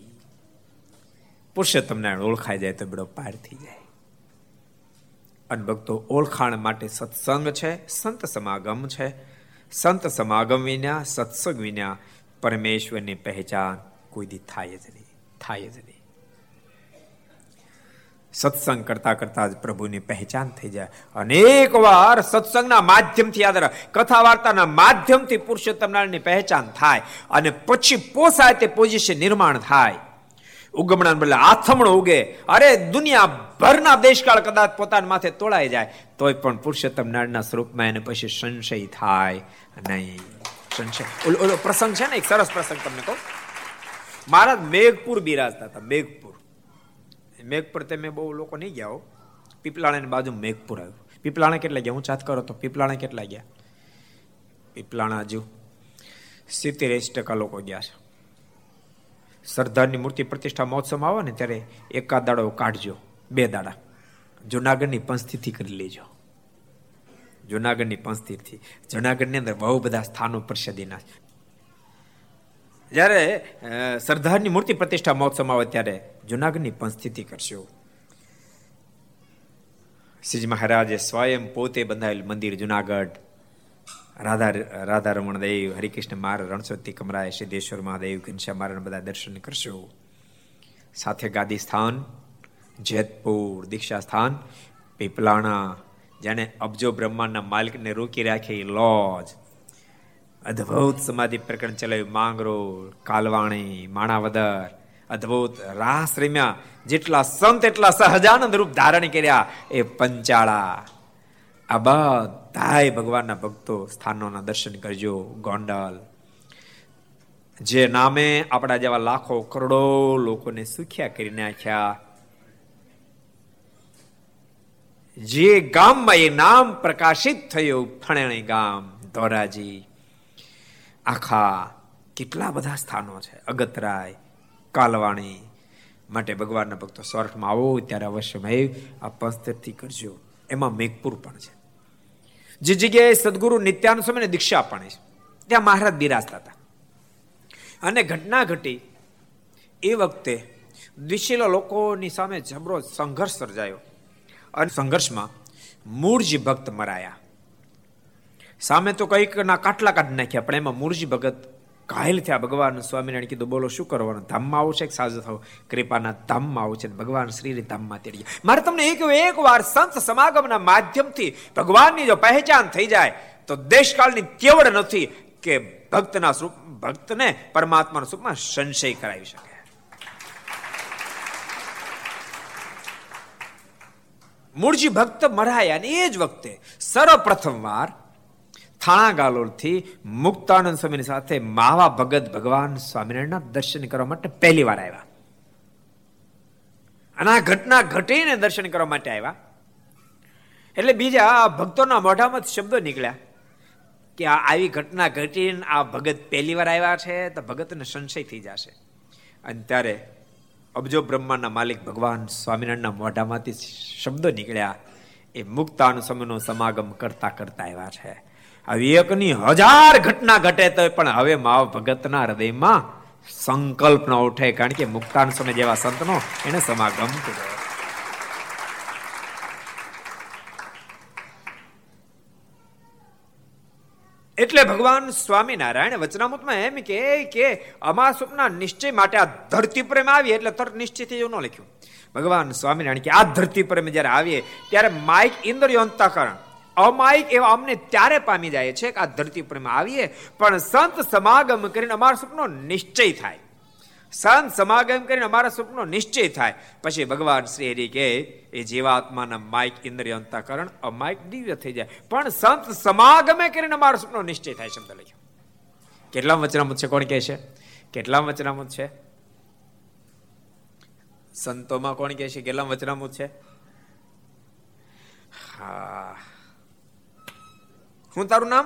પુરુષોત્તમને ઓળખાઈ જાય તો બેડો પાર થઈ જાય. અને ઓળખાણ માટે સત્સંગ છે, સંત સમાગમ છે. સંત સમાગમ વિના, સત્સંગ વિના પરમેશ્વરની પહેચાન કોઈ દી થાય જ નહીં, થાય જ નહીં. સત્સંગ કરતા કરતા જ પ્રભુની પહેચાન થઈ જાય. અનેક વાર સત્સંગના માધ્યમથી યાદ રાખ કથા વાર્તાના માધ્યમથી પુરુષોત્તમ નારાયણની પહેચાન થાય અને પછી પોસાય તે પોઝિશન નિર્માણ થાય. ઉગમણા બદલે આથમણો ઉગે. અરે દુનિયા ભરના દેશકાળ કદાચ પોતાના માથે તોળાઈ જાય, તોય પણ પુરુષોત્તમ નારાયણના સ્વરૂપમાં એને પછી સંશય થાય નહીં. સંશય. ઓલો પ્રસંગ છે ને, એક સરસ પ્રસંગ તમને કહું. મહારાજ મેઘપુર બિરાજતા હતા, મેઘપુર. મેઘપુર તમે બહુ લોકો નહીં ગયા હો. પીપલાણાની બાજુ મેઘપુર આવ્યું. પીપલાણા કેટલા ગયા? હું ચાત કરો તો પીપલાણા કેટલા ગયા? પીપલાણા હજુ સિત્તેર એસી ટકા લોકો ગયા છે. સરદારની મૂર્તિ પ્રતિષ્ઠા મહોત્સવ આવે ને ત્યારે એકાદ દાડો કાઢજો, બે દાડા. જુનાગઢની પંચસ્થિતિ કરી લેજો. જુનાગઢની પંચસ્થિતિ જુનાગઢની અંદર બહુ બધા સ્થાનો પ્રસિદ્ધિના જ્યારે સરદારની મૂર્તિ પ્રતિષ્ઠા મહોત્સવ આવે ત્યારે જુનાગઢની પણ સ્થિતિ કરશો. શ્રીજી મહારાજે સ્વયં પોતે બંધાયેલ મંદિર જુનાગઢ. રાધા રાધા રમણ દેવ હરિકૃષ્ણ માર રણસોતી કમરાય, સિદ્ધેશ્વર મહાદેવ ઘનશ્યા મારા, બધા દર્શન કરશો. સાથે ગાદી સ્થાન, જેતપુર દીક્ષા સ્થાન, પીપલાણા જેને અબજો બ્રહ્માંડના માલિકને રોકી રાખે લોજ. અદ્ભુત સમાધિ પ્રકરણ ચલાવ્યું માંગરોળ કાલવાણી, માણાવદર, અદ્ભુત રાસ રમ્યા. જેટલા સંત, એટલા સહજાનંદ રૂપ ધારણ કર્યા એ પંચાળા. આ બધાય ભગવાનના ભક્તો સ્થાનોના દર્શન કરજો, ગોંડલ. જે નામે આપણા જેવા લાખો, કરોડો લોકોને સુખ્યા કરી નાખ્યા. જે ગામમાં એ નામ પ્રકાશિત થયું, ફણેણી ગામ, ધોરાજી. આખા કેટલા બધા સ્થાનો છે? અગતરાય, કાલવાણી માટે ભગવાનના ભક્તો સ્વર્ગમાં આવો, ત્યારે અવશ્ય આ પંચતરથી કરજો. એમાં મેઘપુર પણ છે. જે જગ્યાએ સદગુરુ નિત્યાનું સમય દીક્ષા આપવાની છે, ત્યાં મહારાજ બિરાજતા હતા. અને ઘટના ઘટી. એ વખતે દ્વિશીલા લોકોની સામે જબરો સંઘર્ષ સર્જાયો. અને સંઘર્ષમાં મૂળજી ભક્ત મરાયા સામે તો કંઈક ના કાટલા કાઢી નાખ્યા, પણ એમાં મૂળજી ભગત ઘાયલ થયા. ભગવાન સ્વામિનારાયણ કીધું, બોલો, શું કરવાનું? ધામમાં આવશે કે સાજો થવું? કૃપાના ધામમાં આવશે ભગવાન શ્રી ધામમાં તેડી મારે તમને એક એક વાર સંત સમાગમના માધ્યમથી ભગવાનની જો પહેચાન થઈ જાય, તો દેશકાળની કેવડ નથી કે ભક્તના સ્વરૂપ, ભક્તને પરમાત્માના સ્વરૂપમાં સંશય કરાવી શકે. મૂળજી ભક્ત મરાયા અને એ જ વખતે સર્વપ્રથમ વાર થાણા ગાલોલથી મુક્તાનંદ સ્વામીની સાથે માવા ભગત ભગવાન સ્વામિનારાયણના દર્શન કરવા માટે પહેલી વાર આવ્યા. અને આ ઘટના ઘટીને દર્શન કરવા માટે આવ્યા. એટલે બીજા ભક્તોના મોઢામાં શબ્દો નીકળ્યા કે આ આવી ઘટના ઘટીને આ ભગત પહેલી વાર આવ્યા છે તો ભગતને સંશય થઈ જશે. અને ત્યારે અબજો બ્રહ્માના માલિક ભગવાન સ્વામિનારાયણના મોઢામાંથી શબ્દો નીકળ્યા. એ મુક્તાનુસમનો સમાગમ કરતા કરતા આવ્યા છે. આવી એકની હજાર ઘટના ઘટે તો પણ હવે માવ ભગતના હૃદયમાં સંકલ્પ ન ઉઠે, કારણ કે મુક્તાન સમય જેવા સંતનો એને સમાગમ કર્યો. એટલે ભગવાન સ્વામિનારાયણ વચનામૃતમાં એમ કે કે અમા સ્વપ્ના નિશ્ચય માટે આ ધરતી પ્રેમ આવી એટલે તરત નિશ્ચયથી એવું ન લખ્યું. ભગવાન સ્વામિનારાયણ કે આ ધરતી પ્રેમ જ્યારે આવીએ, ત્યારે માઇક ઇન્દ્રિયો અંતકરણ. અમાયિક એવા અમને ત્યારે પામી જાય છે કે આ ધરતી પર આવીએ, પણ સંત સમાગમ કરીને અમારો સપનો નિશ્ચય થાય. સંત સમાગમ કરીને અમારા સપનો નિશ્ચય થાય. પછી ભગવાન શ્રી હરિ કે એ જીવાત્માના માઇક ઇન્દ્રિય અંતકરણ અમાયિક દિવ્ય થઈ જાય. પણ સંત સમાગમે કરીને અમારો સપનો નિશ્ચય થાય શબ્દ લખ્યો. કેટલા વચનામૃત છે? કોણ કહે છે? કેટલા વચનામૃત છે? સંતોમાં કોણ કહે છે? કેટલા વચનામૃત છે? હા. હું તારું નામ?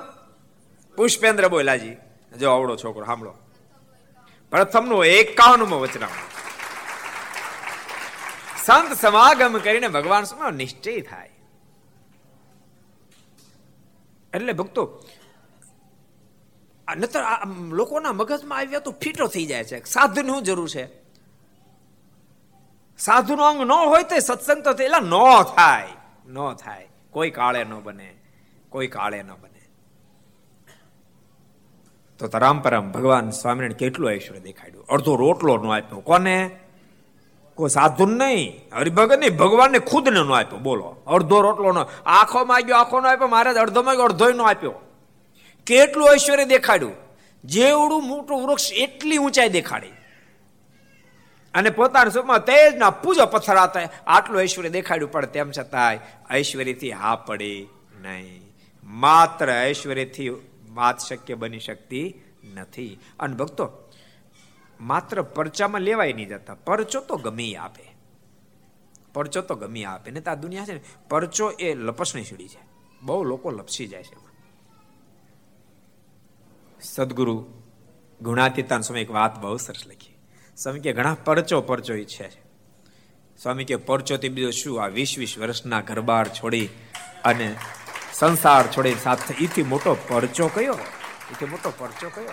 પુષ્પેન્દ્ર બોલાજી. જો આવડો છોકરો, સાંભળો. પ્રથમનું એકાવનમો વચનામ. સંત સમાગમ કરીને ભગવાન સમય નિશ્ચય થાય. એટલે ભક્તો નતર લોકોના મગજમાં આવ્યા તો ફીટો થઈ જાય છે. સાધુ શું જરૂર છે? સાધુનો અંગ ન હોય તો સત્સંગ તો એટલા ન થાય. ન થાય. કોઈ કાળે ન બને. કોઈ કાળે ન બને. તો તરામપરામ ભગવાન સ્વામિનારાયણ કેટલું ઐશ્વર્ય દેખાડ્યું? અડધો રોટલો નો આપ્યો. કોને? કોઈ સાધુ નહીં. હરિભગત નહીં, ભગવાનને ખુદને નો આપ્યો. બોલો. અડધો રોટલો નો. આખો માગ્યો, આખો નો આપ્યો. મહારાજ, અડધો માગ્યો અડધો નો આપ્યો. કેટલું ઐશ્વર્ય દેખાડ્યું? જેવડું મોટું વૃક્ષ એટલી ઊંચાઈ દેખાડી. અને પોતાના સ્વપ્નમાં તેજના પૂજો પથરાતા આટલું ઐશ્વર્ય દેખાડ્યું, પણ તેમ છતાંય ઐશ્વર્યથી હા પડી નહીં. માત્ર ઐશ્વર્યથી વાત શક્ય બની શકતી નથી. અને ભક્તો, માત્ર પરચામાં લેવાય નહીં જતા. પરચો તો ગમી આપે. પરચો તો ગમી આપે. ને આ દુનિયા છે ને, પરચો એ લપસણી સીડી છે. બહુ લોકો લપસી જાય છે સદગુરુ ગુણાતીતાન સ્વામી એક વાત બહુ સરસ લખી. સ્વામી કે ઘણા પરચો પરચો ઈચ્છે છે. સ્વામી કે પરચો તે બીજો શું આ વીસ વીસ વર્ષના ઘરબાર છોડી અને સંસાર છોડી સાથે. ઈથી મોટો પરચો કયો? ઈથી મોટો પરચો કયો?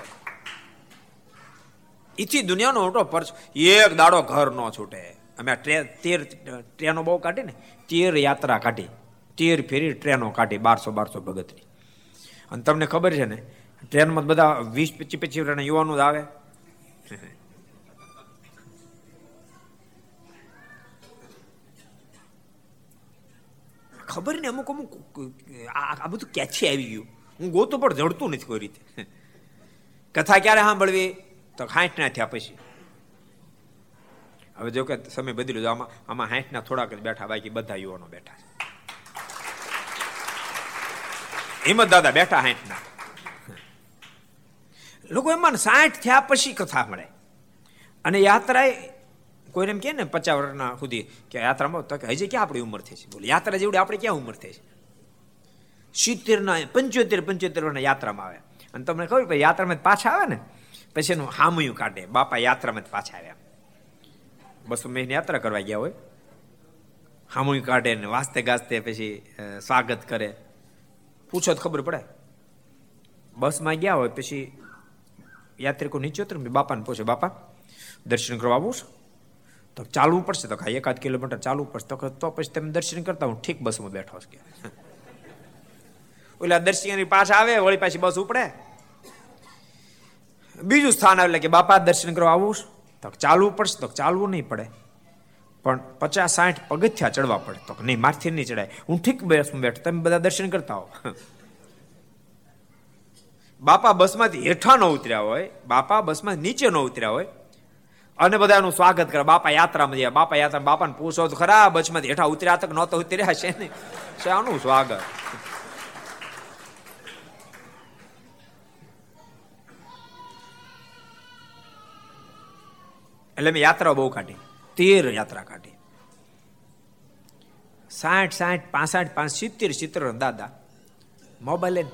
ઈથી દુનિયાનો મોટો પરચો. એક દાડો ઘર ન છૂટે. અમે તેર, ટ્રેનો બહુ કાઢી ને, તેર યાત્રા કાઢી. તેર ફેરી ટ્રેનો કાઢી, બારસો બારસો ભગતની. અને તમને ખબર છે ને, ટ્રેનમાં બધા વીસ, પચીસ પચીસ યુવાનો જ આવે. ખબર ને અમુક અમુક આ બધું ક્યાંથી આવી ગયું? હું ગોતું પણ જડતું નથી કોઈ રીતે. કથા ક્યારે સાંભળવી? તો હાઠ ના થયા પછી. હવે જો કે સમય બદલ્યો તો આમાં આમાં હાઠ ના થોડાક જ બેઠા, બાકી બધા યુવાનો બેઠા છે. હિંમત દાદા બેઠા હાઠ ના. લોકો એમાં સાઠ થયા પછી કથા મળે અને યાત્રાએ કોઈને એમ કે ને પચાસ વર્ષના સુધી કે યાત્રામાં તો કે હજી ક્યાં આપણી ઉંમર થઈ છે? બોલે, યાત્રા જેવડી આપણે ક્યાં ઉંમર થઈ છે? સિત્તેર ના પંચોતેર પંચોતેર વર્ષના યાત્રામાં આવે. અને તમને ખબર પછી યાત્રામાં પાછા આવે ને, પછી એનું હામયું કાઢે. બાપા યાત્રામાં પાછા આવ્યા. બસો મહિને યાત્રા કરવા ગયા હોય. હામું કાઢે ને વાસ્તે ગાસ્તે પછી સ્વાગત કરે. પૂછો તો ખબર પડે. બસમાં ગયા હોય, પછી યાત્રિકો નીચે ઉતરે બાપાને પૂછે, બાપા, દર્શન કરવા આવું છું? તો ચાલવું પડશે. તો એકાદ કિલોમીટર ચાલવું પડશે. તો પછી તમે દર્શન કરતા હું ઠીક બસમાં બેઠો છું ઓલા દર્શનની પાછા આવે, વળી પાછી બસ ઉપડે. બીજું સ્થાન આવે કે બાપા દર્શન કરવા આવું તો ચાલવું પડશે. તો ચાલવું નહીં પડે. પણ પચાસ સાઠ પગથિયા ચડવા પડે. તો નહીં, મારથી નહીં ચડાય. હું ઠીક બસમાં બેઠો. તમે બધા દર્શન કરતા હો. બાપા બસમાંથી હેઠા ન ઉતર્યા હોય. બાપા બસમાં નીચે ન ઉતર્યા હોય. અને બધાનું સ્વાગત કરે. બાપા યાત્રામાં જાય બાપા યાત્રા બાપાને પૂછો તો ખરા બચમાંથી હેઠા ઉતર્યા તક નહોતો ઉતર્યા છે ને? શાનું સ્વાગત. એટલે મેં યાત્રા બહુ કાઢી. તેર યાત્રા કાઢી. સાઠ સાઠ, પાસઠ, પાંચ, સિત્તેર સિત્તેર, દાદા. મોબાઈલ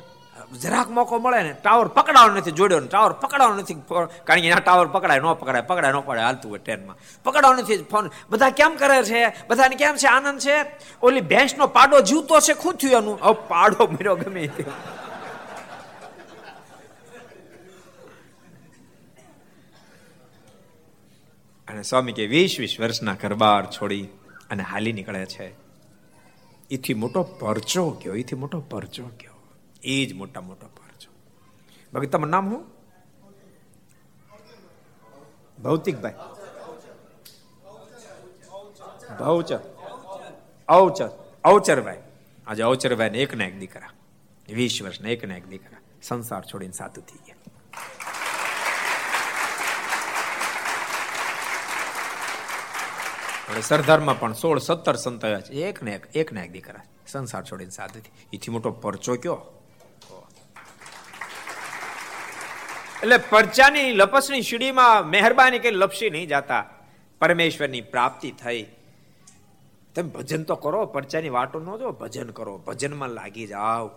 જરાક મોકો મળે ને, ટાવર પકડાવાનો નથી જોડ્યો ટાવર પકડાવાનો નથી, કારણ કે એના ટાવર પકડાય, ન પકડાય પકડાય, ન પકડાય, હાલતું હોય ટ્રેનમાં. પકડાવાનો નથી, ફોન. બધા કેમ કરે છે? બધાને કેમ છે? આનંદ છે? ઓલી ભેંસનો પાડો જીવતો છે, ખુદ થયું એનું? હવે પાડો મર્યો ગમે અને સ્વામી કે વીસ વીસ વર્ષના ઘરબાર છોડી અને હાલી નીકળે છે. એથી મોટો પરચો કયો એથી મોટો પરચો કયો એ જ મોટા મોટો પાર છો. બાકી તમારું નામ શું? ભૌતિકભાઈ. ભૌચર. અવચર અવચરભાઈ આજે અવચરભાઈ ને એક ના એક દીકરા. વીસ વર્ષના એક ના એક દીકરા. સંસાર છોડીને સાતું થઈ ગયા. હવે સરદારમાં પણ સોળ સત્તર સંત આવ્યા છે. એક ને એક એક ને એક દીકરા. સંસાર છોડીને સાધુથી એથી મોટો પરચો કયો? એટલે પરચાની લપસની સીડીમાં મહેરબાની કે લપસી નહીં જાતા. પરમેશ્વરની પ્રાપ્તિ થઈ. તમે ભજન તો કરો, પરચાની વાટો ન જો ભજન કરો, ભજનમાં લાગી જાઓ.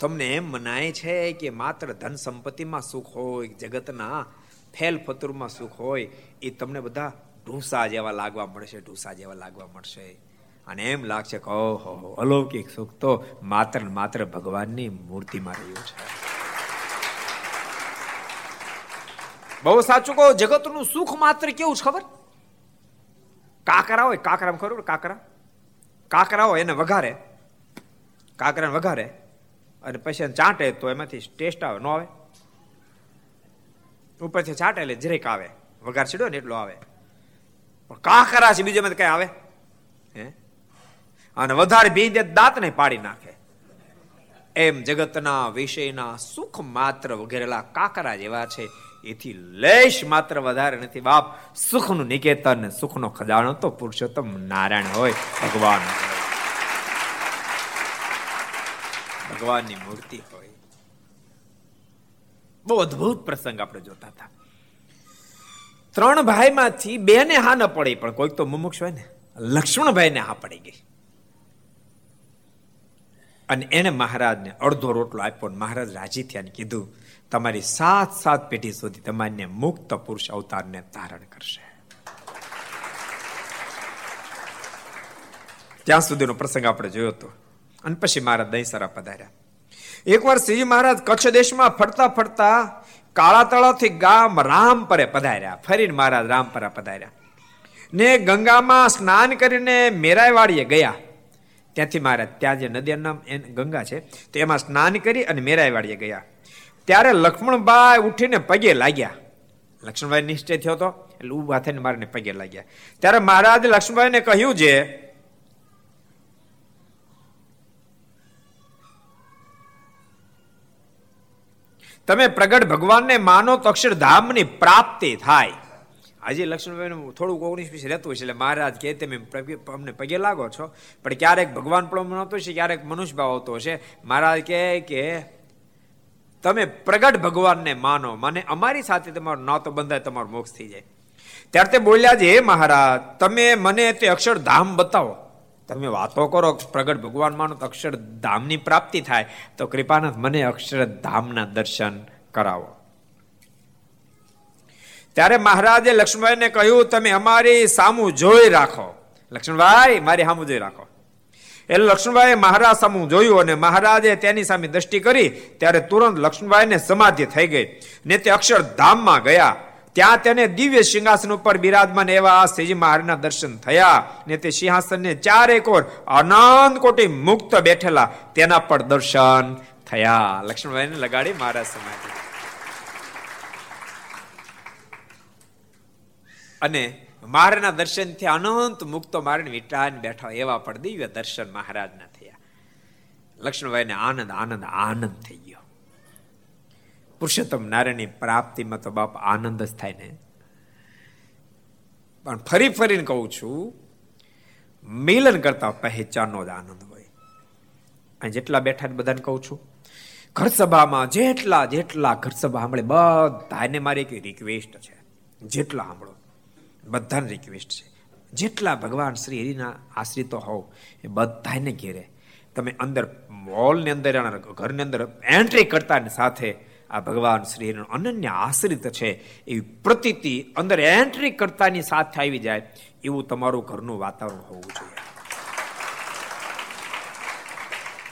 તમને એમ મનાય છે કે માત્ર ધન સંપત્તિમાં સુખ હોય, જગતના ફેલ ફતુરમાં સુખ હોય, એ તમને બધા ઢૂસા જેવા લાગવા મળશે, ઢૂસા જેવા લાગવા મળશે. અને એમ લાગશે કે ઓહો, અલૌકિક સુખ તો માત્ર માત્ર ભગવાનની મૂર્તિમાં રહ્યું છે. બહુ સાચું કહો, જગતનું સુખ માત્ર કેવું છે ખબર? કાકરા હોય, કાકરા ખબર કાકરા. કાકરા હોય એને વઘારે. કાકરાને વઘારે. અને પછી ચાંટે તો એમાંથી ટેસ્ટ આવે, ન આવે. ઉપરથી ચાટે એટલે જરેક આવે. વઘાર છીડો ને એટલો આવે. પણ કાકરા છે, બીજો કઈ આવે? હે? અને વધારે ભી દે દાંત ને પાડી નાખે. એમ જગતના વિષયના સુખ માત્ર વગેરેલા કાકરા જેવા છે. એથી લેશ માત્ર વધારે નથી. બાપ, સુખનું નિકેતન સુખનો ખજાનો તો પુરુષોત્તમ નારાયણ હોય. ભગવાન ભગવાનની મૂર્તિ હોય. બહુ અદભુત પ્રસંગ આપણે જોતા હતા. ત્રણ ભાઈમાંથી બે ને હા ન પડી, પણ કોઈક તો મુમુક્ષ હોય ને. લક્ષ્મણભાઈ ને હા પડી ગઈ. અને એને મહારાજને અડધો રોટલો આપ્યો મહારાજ રાજી થયા કીધું તમારી સાત સાત પેઢી સુધી તમારને મુક્ત પુરુષ અવતારને ધારણ કરશે. ત્યાં સુધીનો પ્રસંગ આપણે જોયો હતો. અને પછી મહારાજ દહીસરા પધાર્યા. એકવાર શ્રી મહારાજ કચ્છ દેશમાં ફરતા ફરતા કાળા તળાવથી ગામ રામપરે પધાર્યા. ફરીને મહારાજ રામપરા પધાર્યા. ને ગંગામાં સ્નાન કરીને મેરાયવાડીએ ગયા. ત્યાંથી મહારાજ ત્યાં જે નદી નામ ગંગા છે. તો એમાં સ્નાન કરી અને મેરાયવાડીએ ગયા. ત્યારે લક્ષ્મણભાઈ ઉઠીને પગે લાગ્યા. લક્ષ્મણભાઈ નિશ્ચય થયો હતો, એટલે ઊભા થઈને મારીને પગે લાગ્યા. ત્યારે મહારાજ લક્ષ્મણભાઈને કહ્યું છે, તમે પ્રગટ ભગવાનને માનો તો અક્ષરધામની પ્રાપ્તિ થાય. આજે લક્ષ્મણભાઈ થોડુંક ઓગણીસ વીસ રહેતું હોય છે એટલે મહારાજ કે તમે અમને પગે લાગો છો. પણ ક્યારેક ભગવાન પણ આવતો છે ક્યારેક મનુષ્ય ભાવ આવતો હશે. મહારાજ કહે કે તમે પ્રગટ ભગવાનને માનો. મને અમારી સાથે તમારો નાતો બંધાય, તમારો મોક્ષ થઈ જાય. ત્યારે તે બોલ્યા છે, હે મહારાજ, તમે મને તે અક્ષરધામ બતાવો. તમે વાતો કરો, પ્રગટ ભગવાન માનો, તો અક્ષરધામની પ્રાપ્તિ થાય. તો કૃપાનાથ, મને અક્ષરધામના દર્શન કરાવો. ત્યારે મહારાજે લક્ષ્મણભાઈને કહ્યું, તમે અમારી સામું જોઈ રાખો. લક્ષ્મણભાઈ મારી સામું જોઈ રાખો. એટલે લક્ષ્મણભાઈએ મહારાજ સામે જોયું અને મહારાજે તેની સામે દ્રષ્ટિ કરી, ત્યારે તુરંત લક્ષ્મણભાઈને સમાધિ થઈ ગઈ. ને તે અક્ષરધામમાં ગયા. ત્યાં તેને દિવ્ય સિંહાસન ઉપર બિરાજમાન એવા શ્રીજી મહારાજના દર્શન થયા. ને તે સિંહાસનને ચારે કોર અનંત કોટી મુક્ત બેઠેલા તેના પર દર્શન થયા. લક્ષ્મણભાઈને લગાડી મહારાજ સમાધિ. અને મારના દર્શનથી અનંત મુક્તો મારીને વિટાને બેઠા એવા પણ દિવ્ય દર્શન મહારાજના થયા. લક્ષ્મણભાઈને આનંદ આનંદ આનંદ થઈ ગયો. પુરુષોત્તમ નારાયણની પ્રાપ્તિમાં તો બાપ આનંદ જ થાય ને. પણ ફરી ફરીને કહું છું, મિલન કરતા પહેચાનનો જ આનંદ હોય. અને જેટલા બેઠા બધાને કહું છું, ઘર સભામાં જેટલા જેટલા ઘર સભા સાંભળે, બધાને મારી એક રિક્વેસ્ટ છે. જેટલા સાંભળો. બધાને રિક્વેસ્ટ છે. જેટલા ભગવાન શ્રી હરિના આશ્રિતો હોવ, એ બધાને ઘેરે. તમે અંદર મોલની અંદર ઘરની અંદર એન્ટ્રી કરતા સાથે આ ભગવાન શ્રી અનન્ય આશ્રિત છે. એવી પ્રતીતિ અંદર એન્ટ્રી કરતાની સાથે આવી જાય, એવું તમારું ઘરનું વાતાવરણ હોવું જોઈએ.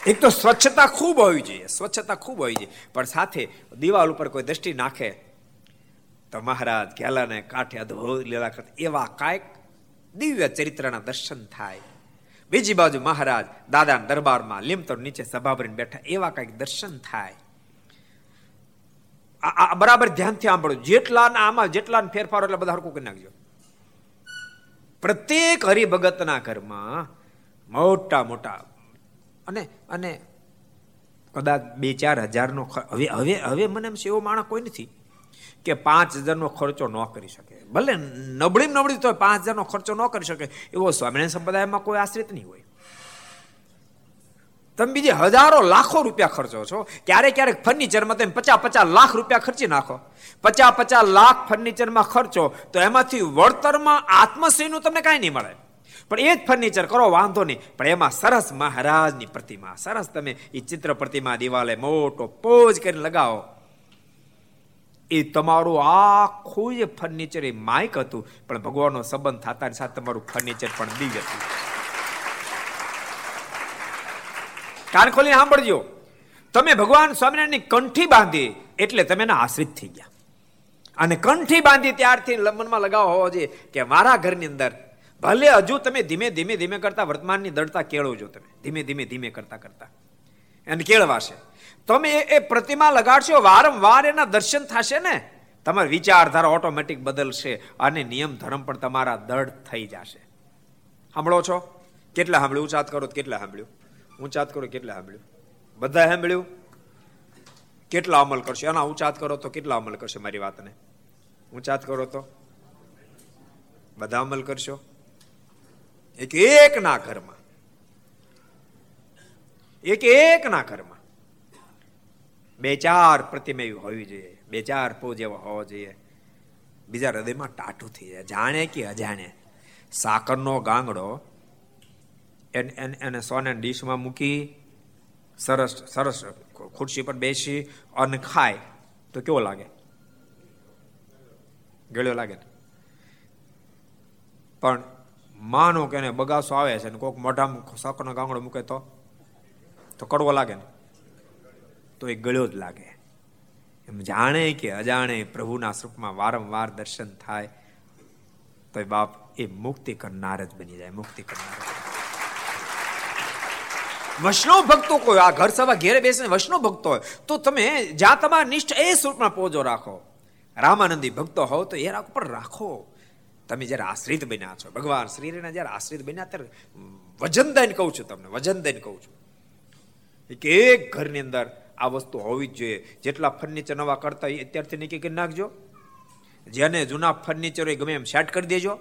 એક તો સ્વચ્છતા ખૂબ હોવી જોઈએ, સ્વચ્છતા ખૂબ હોવી જોઈએ. પણ સાથે દિવાલ ઉપર કોઈ દ્રષ્ટિ નાખે તો મહારાજ કેલાને કાંઠે અદભુત લીલા કરતા એવા કાંઈક દિવ્ય ચરિત્રના દર્શન થાય. બીજી બાજુ મહારાજ દાદાના દરબારમાં લીમતર નીચે સભા ભરીને બેઠા, એવા કંઈક દર્શન થાય. આ બરાબર ધ્યાનથી સાંભળો. જેટલા આમાં જેટલા ફેરફારો એટલે બધા હરકું કરી નાખજો. પ્રત્યેક હરિભગતના ઘરમાં મોટા મોટા અને અને કદાચ બે ચાર હજારનો હવે હવે હવે મને એમ છે એવો માણસ કોઈ નથી. કે પાંચ હજારનો ખર્ચો ન કરી શકે. ભલે નબળી નબળી તો પાંચ હજારનો ખર્ચો ન કરી શકે, એવો સ્વામિનારાયણ સંપ્રદાયમાં કોઈ આશ્રિત નહીં હોય. તમે બીજે હજારો લાખો રૂપિયા ખર્ચો છો, ક્યારેક ક્યારેક ફર્નિચરમાં તમે પચાસ પચાસ લાખ રૂપિયા ખર્ચી નાખો. પચાસ પચાસ લાખ ફર્નિચરમાં ખર્ચો, તો એમાંથી વળતરમાં આત્મશ્રીનું તમને કાંઈ નહીં મળે. પણ એ જ ફર્નિચર કરો, વાંધો નહીં. પણ એમાં સરસ મહારાજની પ્રતિમા, સરસ તમે એ ચિત્ર પ્રતિમા દિવાલે મોટો પોજ કરીને લગાવો. એ તમારું આખું જે ફર્નિચર એ માઇક હતું. પણ ભગવાનનો સંબંધ થતાની સાથે તમારું ફર્નિચર પણ દિવ્ય હતું કાન ખોલીને સાંભળજો. તમે ભગવાન સ્વામિનારાયણની કંઠી બાંધી એટલે તમે એના આશ્રિત થઈ ગયા. અને કંઠી બાંધી ત્યારથી મનમાં લગાવ હોવો જોઈએ કે મારા ઘરની અંદર ભલે હજુ તમે ધીમે ધીમે ધીમે કરતા વર્તમાનની દળતા કેળવજો તમે. ધીમે ધીમે ધીમે કરતા કરતા. એને કેળવાશે. તમે એ પ્રતિમા લગાડશો, વારંવાર એના દર્શન થશે ને? તમારી વિચારધારા ઓટોમેટિક બદલશે અને નિયમ ધર્મ પણ તમારા દઢ થઈ જશે. સાંભળો છો? કેટલા સાંભળ્યું? ઊંચાત કરો, કેટલા સાંભળ્યું? ઊંચાત કરો, કેટલા સાંભળ્યું? બધા સાંભળ્યું? કેટલા અમલ કરશો? એના ઊંચાત કરો તો કેટલા અમલ કરશે મારી વાતને? ઊંચાત કરો તો? બધા અમલ કરશો? એક એક ના ઘરમાં. એક એક ના ઘરમાં. બે ચાર પ્રતિમા એવી હોવી જોઈએ. બે ચાર પોજ એવા હોવા જોઈએ. બીજા હૃદયમાં ટાટું થઈ જાય. જાણે કે અજાણે. સાકરનો ગાંગડો એને એને સોને ડીશમાં મૂકી સરસ સરસ ખુરશી પર બેસી અન્ન ખાય. તો કેવો લાગે? ગળ્યો લાગે પણ માનો કે એને બગાસો આવે છે ને કોઈક મોઢામાં સાકરનો ગાંગડો મૂકે તો? તો કડવો લાગે ને? તો એ ગળ્યો જ લાગે. એમ જાણે કે અજાણે પ્રભુના સ્વરૂપમાં વારંવાર દર્શન થાય તો એ બાપ એ મુક્તિ કરનાર જ બની જાય, મુક્તિ કરનાર વૈષ્ણવ ભક્તો કોઈ આ ઘર સભા ઘેરે બેસીને વૈષ્ણવ ભક્તો હોય, તો તમે જ્યાં તમારા નિષ્ઠ એ સ્વરૂપમાં પોજો રાખો. રામાનંદી ભક્તો હોવ તો એ રાખ પર રાખો. તમે જ્યારે આશ્રિત બન્યા છો, ભગવાન શ્રીના જ્યારે આશ્રિત બન્યા ત્યારે વજન દઈને કહું છું તમને, વજન દઈને કહું છું. કે એક ઘરની અંદર આ વસ્તુ હોવી જ જોઈએ. જેટલા ફર્નિચર નવા કરતા હોય અત્યારથી નક્કી કરી નાખજો. જેને જૂના ફર્નિચર હોય ગમે એમ સેટ કરી દેજો.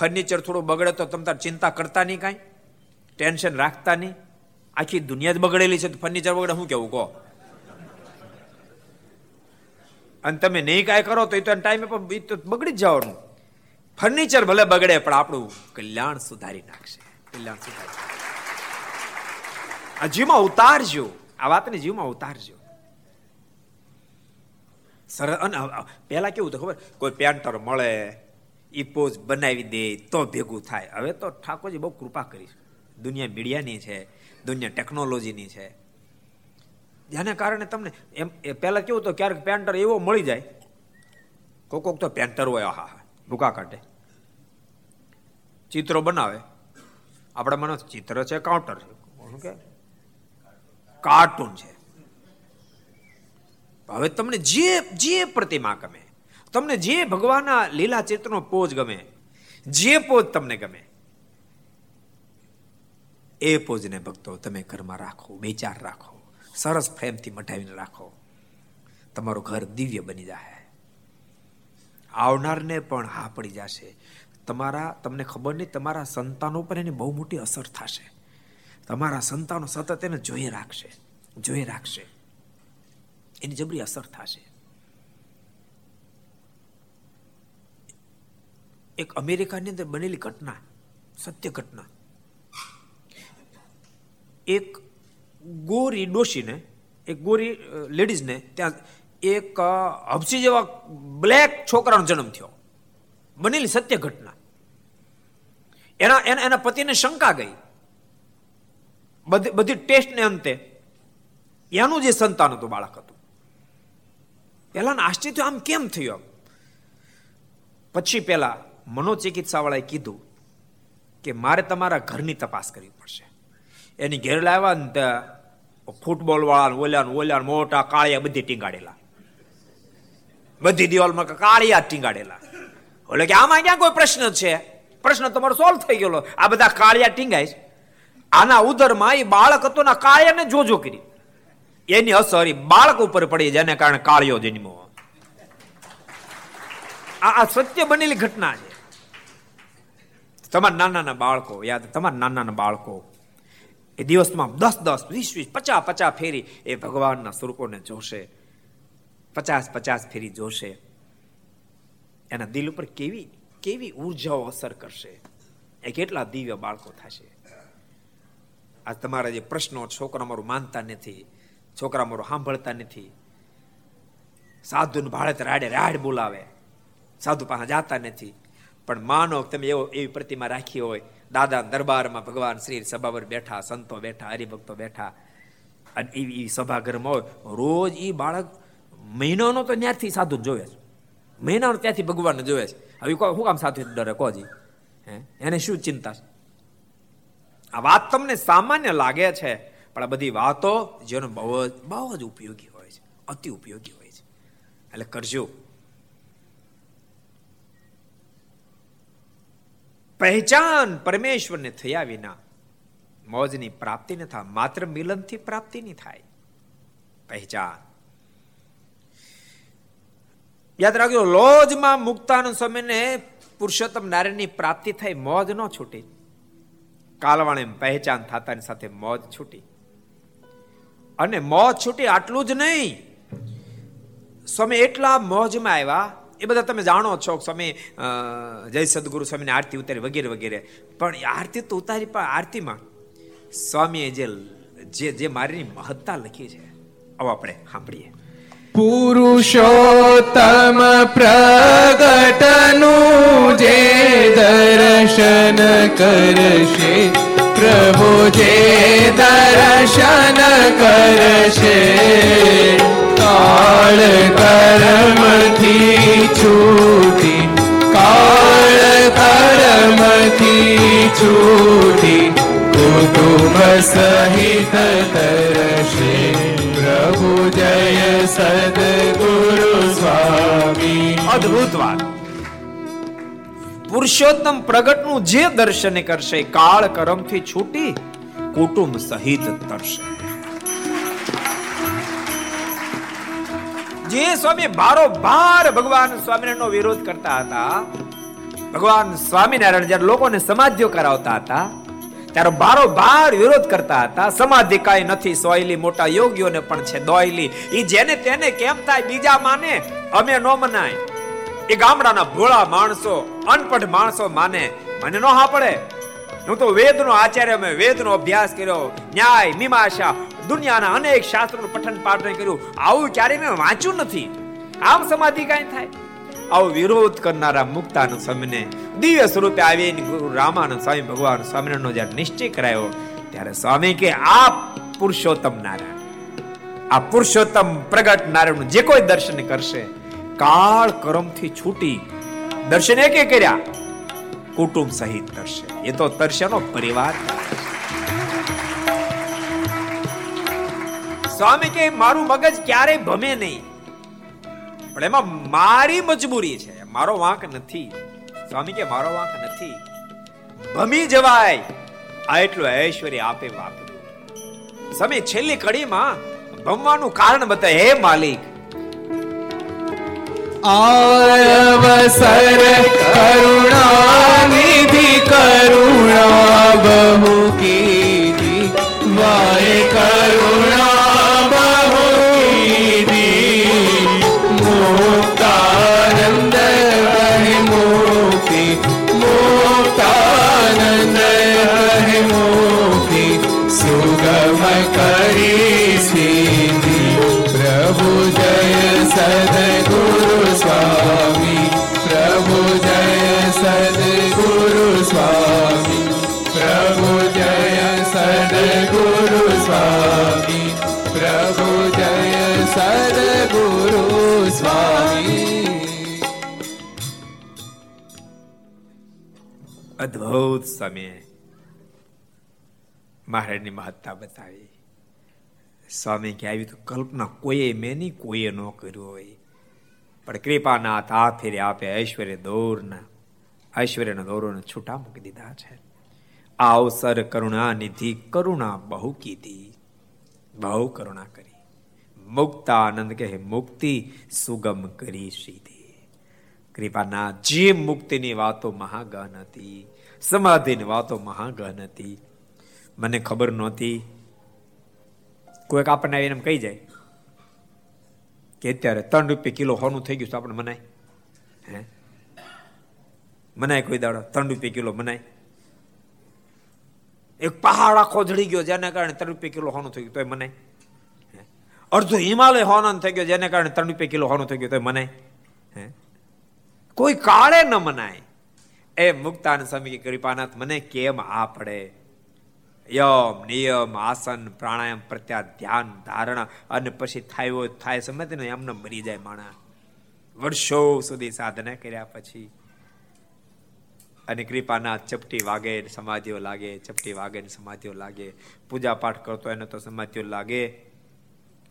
ફર્નિચર થોડું બગડે તો તમે તાર ચિંતા કરતા નહીં કાંઈ. ટેન્શન રાખતા નહીં. આખી દુનિયા જ બગડેલી છે તો ફર્નિચર બગડે શું કેવું કહો? અને તમે નહીં કાંઈ કરો તો એ તો ટાઈમે પણ બગડી જ જવાનું. ફર્નિચર ભલે બગડે, પણ આપણું કલ્યાણ સુધારી નાખશે. કલ્યાણ સુધારી આ જીવમાં ઉતારજો. આ વાતને જીવમાં ઉતારજો. સરસ અને પહેલાં કેવું તો ખબર? કોઈ પેન્ટર મળે એ પોઝ બનાવી દે, તો ભેગું થાય. હવે તો ઠાકોરજી બહુ કૃપા કરી દુનિયા મીડિયાની છે, દુનિયા ટેકનોલોજીની છે. જેના કારણે તમને, એમ પહેલાં કેવું તો ક્યારેક પેન્ટર એવો મળી જાય, કોક કોક તો પેન્ટર હોય હા હા ભૂકા કાઢે. ચિત્રો બનાવે. આપણે મને ચિત્ર છે કાઉન્ટર છે. કે? કાર્ટૂન છે. હવે તમને જે જે પ્રતિમા ગમે, તમને જે ભગવાનના લીલા ચિત્રનો પોજ ગમે, જે પોજ તમને ગમે, એ પોજને ભક્તો તમે ઘરમાં રાખો બેચાર રાખો, સરસ ફ્રેમથી મઢાવીને રાખો. તમારું ઘર દિવ્ય બની જાય આવનારને પણ હા પડી જશે. તમારા, તમને ખબર નહીં, તમારા સંતાનો પર એની બહુ મોટી અસર થશે. તમારા સંતાનો સતત એને જોઈ રાખશે જોઈ રાખશે. એની જબરી અસર થશે. એક અમેરિકાની અંદર બનેલી ઘટના, સત્ય ઘટના. એક ગોરી ડોશીને, એક ગોરી લેડીઝને ત્યાં એક હબસી જેવા બ્લેક છોકરાનો જન્મ થયો. બનેલી સત્ય ઘટના. એના એના એના પતિને શંકા ગઈ. બધી બધી ટેસ્ટને અંતે. એનું જે સંતાન હતું, બાળક હતું. પહેલાના આશ્ચર્ય આમ કેમ થયું આમ? પછી પેલા મનોચિકિત્સાવાળાએ કીધું કે મારે તમારા ઘરની તપાસ કરવી પડશે. એની ઘેર લાવ્યા ને ત્યાં ફૂટબોલ વાળા ઓલ્યા ઓલ્યા મોટા કાળિયા બધી ટીંગાડેલા. બધી દિવાલમાં કાળિયા ટીંગાડેલા. એટલે કે આમાં ક્યાં કોઈ પ્રશ્ન છે? પ્રશ્ન તમારો સોલ્વ થઈ ગયો આ બધા કાળિયા ટીંગાય આના ઉદરમાં એ બાળક હતો ના કાળિયાને જોજો કરી. એની અસર એ બાળક ઉપર પડી જેને કારણે કાળિયો જન્મો આ સત્ય બનેલી ઘટના છે. તમારા નાના નાના બાળકો, યાદ તમારા નાના નાના બાળકો, એ દિવસમાં દસ દસ, વીસ વીસ, પચાસ પચાસ ફેરી એ ભગવાનના સ્વરૂપોને જોશે. પચાસ પચાસ ફેરી જોશે. એના દિલ ઉપર કેવી કેવી ઉર્જાઓ અસર કરશે. એ કેટલા દિવ્ય બાળકો થશે. આ તમારા જે પ્રશ્નો, છોકરા મારું માનતા નથી, છોકરા મારું સાંભળતા નથી. સાધુને ભાડે રાડે રાડ બોલાવે. સાધુ પાસે જાતા નથી. પણ માનો તમે એવો એવી પ્રતિમા રાખી હોય. દાદા દરબારમાં ભગવાન શ્રી સભા પર બેઠા, સંતો બેઠા, હરિભક્તો બેઠા. અને એવી સભાગૃહમાં હોય. રોજ એ બાળક મહિનાનો તો ત્યાંથી સાધુ જોવે છે. મહિનાનો ત્યાંથી ભગવાનને જોવે છે. હવે શું કામ સાધુ ડરે? કોજી? હે? એને શું ચિંતા છે? આ વાત તમને સામાન્ય લાગે છે, પણ આ બધી વાતો જેનો બહુ જ બહુ જ ઉપયોગી હોય છે, અતિ ઉપયોગી હોય છે. એટલે કરજો. પહેચાન પરમેશ્વરને થયા વિના મોજની પ્રાપ્તિ ન થાય, માત્ર મિલનથી પ્રાપ્તિ નહીં થાય. પહેચાન. યાદ રાખજો, લોજમાં મુક્તાનો સમયને પુરુષોત્તમ નારાયણની પ્રાપ્તિ થઈ મોજ ન છૂટી. કાલવાણે પહેચાન થતાની સાથે મોજ છૂટી. અને મોજ છૂટી આટલું જ નહીં. સ્વામી એટલા મોજમાં આવ્યા. એ બધા તમે જાણો છો સ્વામી જય સદગુરુ સ્વામીની આરતી ઉતારી વગેરે વગેરે. પણ આરતી તો ઉતારી પણ આરતીમાં સ્વામીએ જે જે જે મારીની મહત્તા લખી છે. આવો આપણે સાંભળીએ. પુરુષોત્તમ પ્રગટનું જે દર્શન કરશે, પ્રભુ જે દર્શન કરશે, કાળ કર્મથી છૂટી, કાળ કર્મથી છૂટી, કુટુંબ સહિત તરશે અદ્ભુત વાત. પુરુષોત્તમ પ્રગટનું જે દર્શન કરશે, કાળ કરમથી છૂટી કુટુંબ સહિત તરશે. જે સ્વામી બારો બાર ભગવાન સ્વામિનારાયણનો વિરોધ કરતા હતા, ભગવાન સ્વામિનારાયણ જ્યારે લોકોને સમાધિઓ કરાવતા હતા, ત્યારે બારો બાર વિરોધ કરતા હતા, સમાધિ કાંઈ નથી, સોયલી મોટા યોગીઓને પણ છે, દોયલી. એ જેને તેને કેમ થાય, બીજા માને, અમે નો મનાય. એ ગામડાના ભોળા માણસો, અનપઢ માણસો માને મને નો હા પડે હું તો વેદનો આચાર્ય મેં વેદનો અભ્યાસ કર્યો, ન્યાય, મીમાંસા, દુનિયાના અનેક શાસ્ત્રોનું પઠન પાઠન કર્યું. આવું ક્યારે મેં વાંચ્યું નથી. આમ સમાધિ કાંઈ થાય? આવો વિરોધ કરનારા મુક્તાનંદ સ્વામીને દિવ્ય સ્વરૂપે આવીને ગુરુ રામાનંદ સ્વામી ભગવાન સ્વામિનારાયણનો જ્યારે નિશ્ચય કરાયો, ત્યારે સ્વામી કે, આ પુરુષોત્તમ નારાયણ, આ પુરુષોત્તમ પ્રગટ નારાયણ જે કોઈ દર્શન કરશે કાળ કરમથી છૂટી દર્શન એકે કર્યા. કુટુંબ સહિત દર્શન. એ તો દર્શનો પરિવાર. સ્વામી કે, મારું મગજ ક્યારેય ભમે નહીં. પણ એમાં મારી મજબૂરી છે. મારો વાંક નથી. સ્વામી કે, મારો વાંક નથી. ભમી જવાય. આ એટલું ઐશ્વર્ય આપે વાપર્યું સ્વામી, છેલ્લી કડીમાં ભમવાનું કારણ બતાવે હે માલિક અવસર કરુણા નિધિ કરુણા બહુ કીધી વાય કરુણા અદ્ભુત સમય મહારાજની મહત્તા બતાવી. સ્વામી કે આવી તો કલ્પના કોઈએ મેં નહીં, કોઈએ ન કર્યું હોય. પણ કૃપાનાથ આ ફેરે આપે ઐશ્વર્ય દોરના, ઐશ્વર્યના દોરોને છૂટા મૂકી દીધા છે. આ અવસર કરુણા નિધિ, કરુણા બહુ કીધી. બહુ કરુણા કરી. મુક્તાનંદ કહે, મુક્તિ સુગમ કરી સીધી. કૃપાના જે મુક્તિની વાતો મહાગન હતી સમાધિની વાતો મહાગહન હતી. મને ખબર નહોતી. કોઈક આપણને આવીને કહી જાય કે અત્યારે ત્રણ રૂપિયા કિલો હોનું થઈ ગયું છે આપણે મનાય. હે? મનાય કોઈ દાડો? ત્રણ રૂપિયા કિલો મનાય. એક પહાડ આખો જડી ગયો જેને કારણે ત્રણ રૂપિયા કિલો હોનું થઈ ગયું તોય મનાય. અડધો હિમાલય હોનન થઈ ગયો જેને કારણે ત્રણ રૂપિયા કિલો હોનું થઈ ગયું તો મનાય. હે? કોઈ કાળે ન મનાય. એ મુક્તાન સ્વામી કૃપાનાથ મને કેમ આ પડે? યમ, નિયમ, આસન, પ્રાણાયામ પ્રત્યા ધ્યાન, ધારણા, અને પછી થાય થાય સમજ ને? એમને મરી જાય માણા વર્ષો સુધી સાધના કર્યા પછી, અને કૃપાના ચપટી વાગે સમાધિઓ લાગે, ચપટી વાગે સમાધિઓ લાગે. પૂજા પાઠ કરતો એને તો સમાધિઓ લાગે.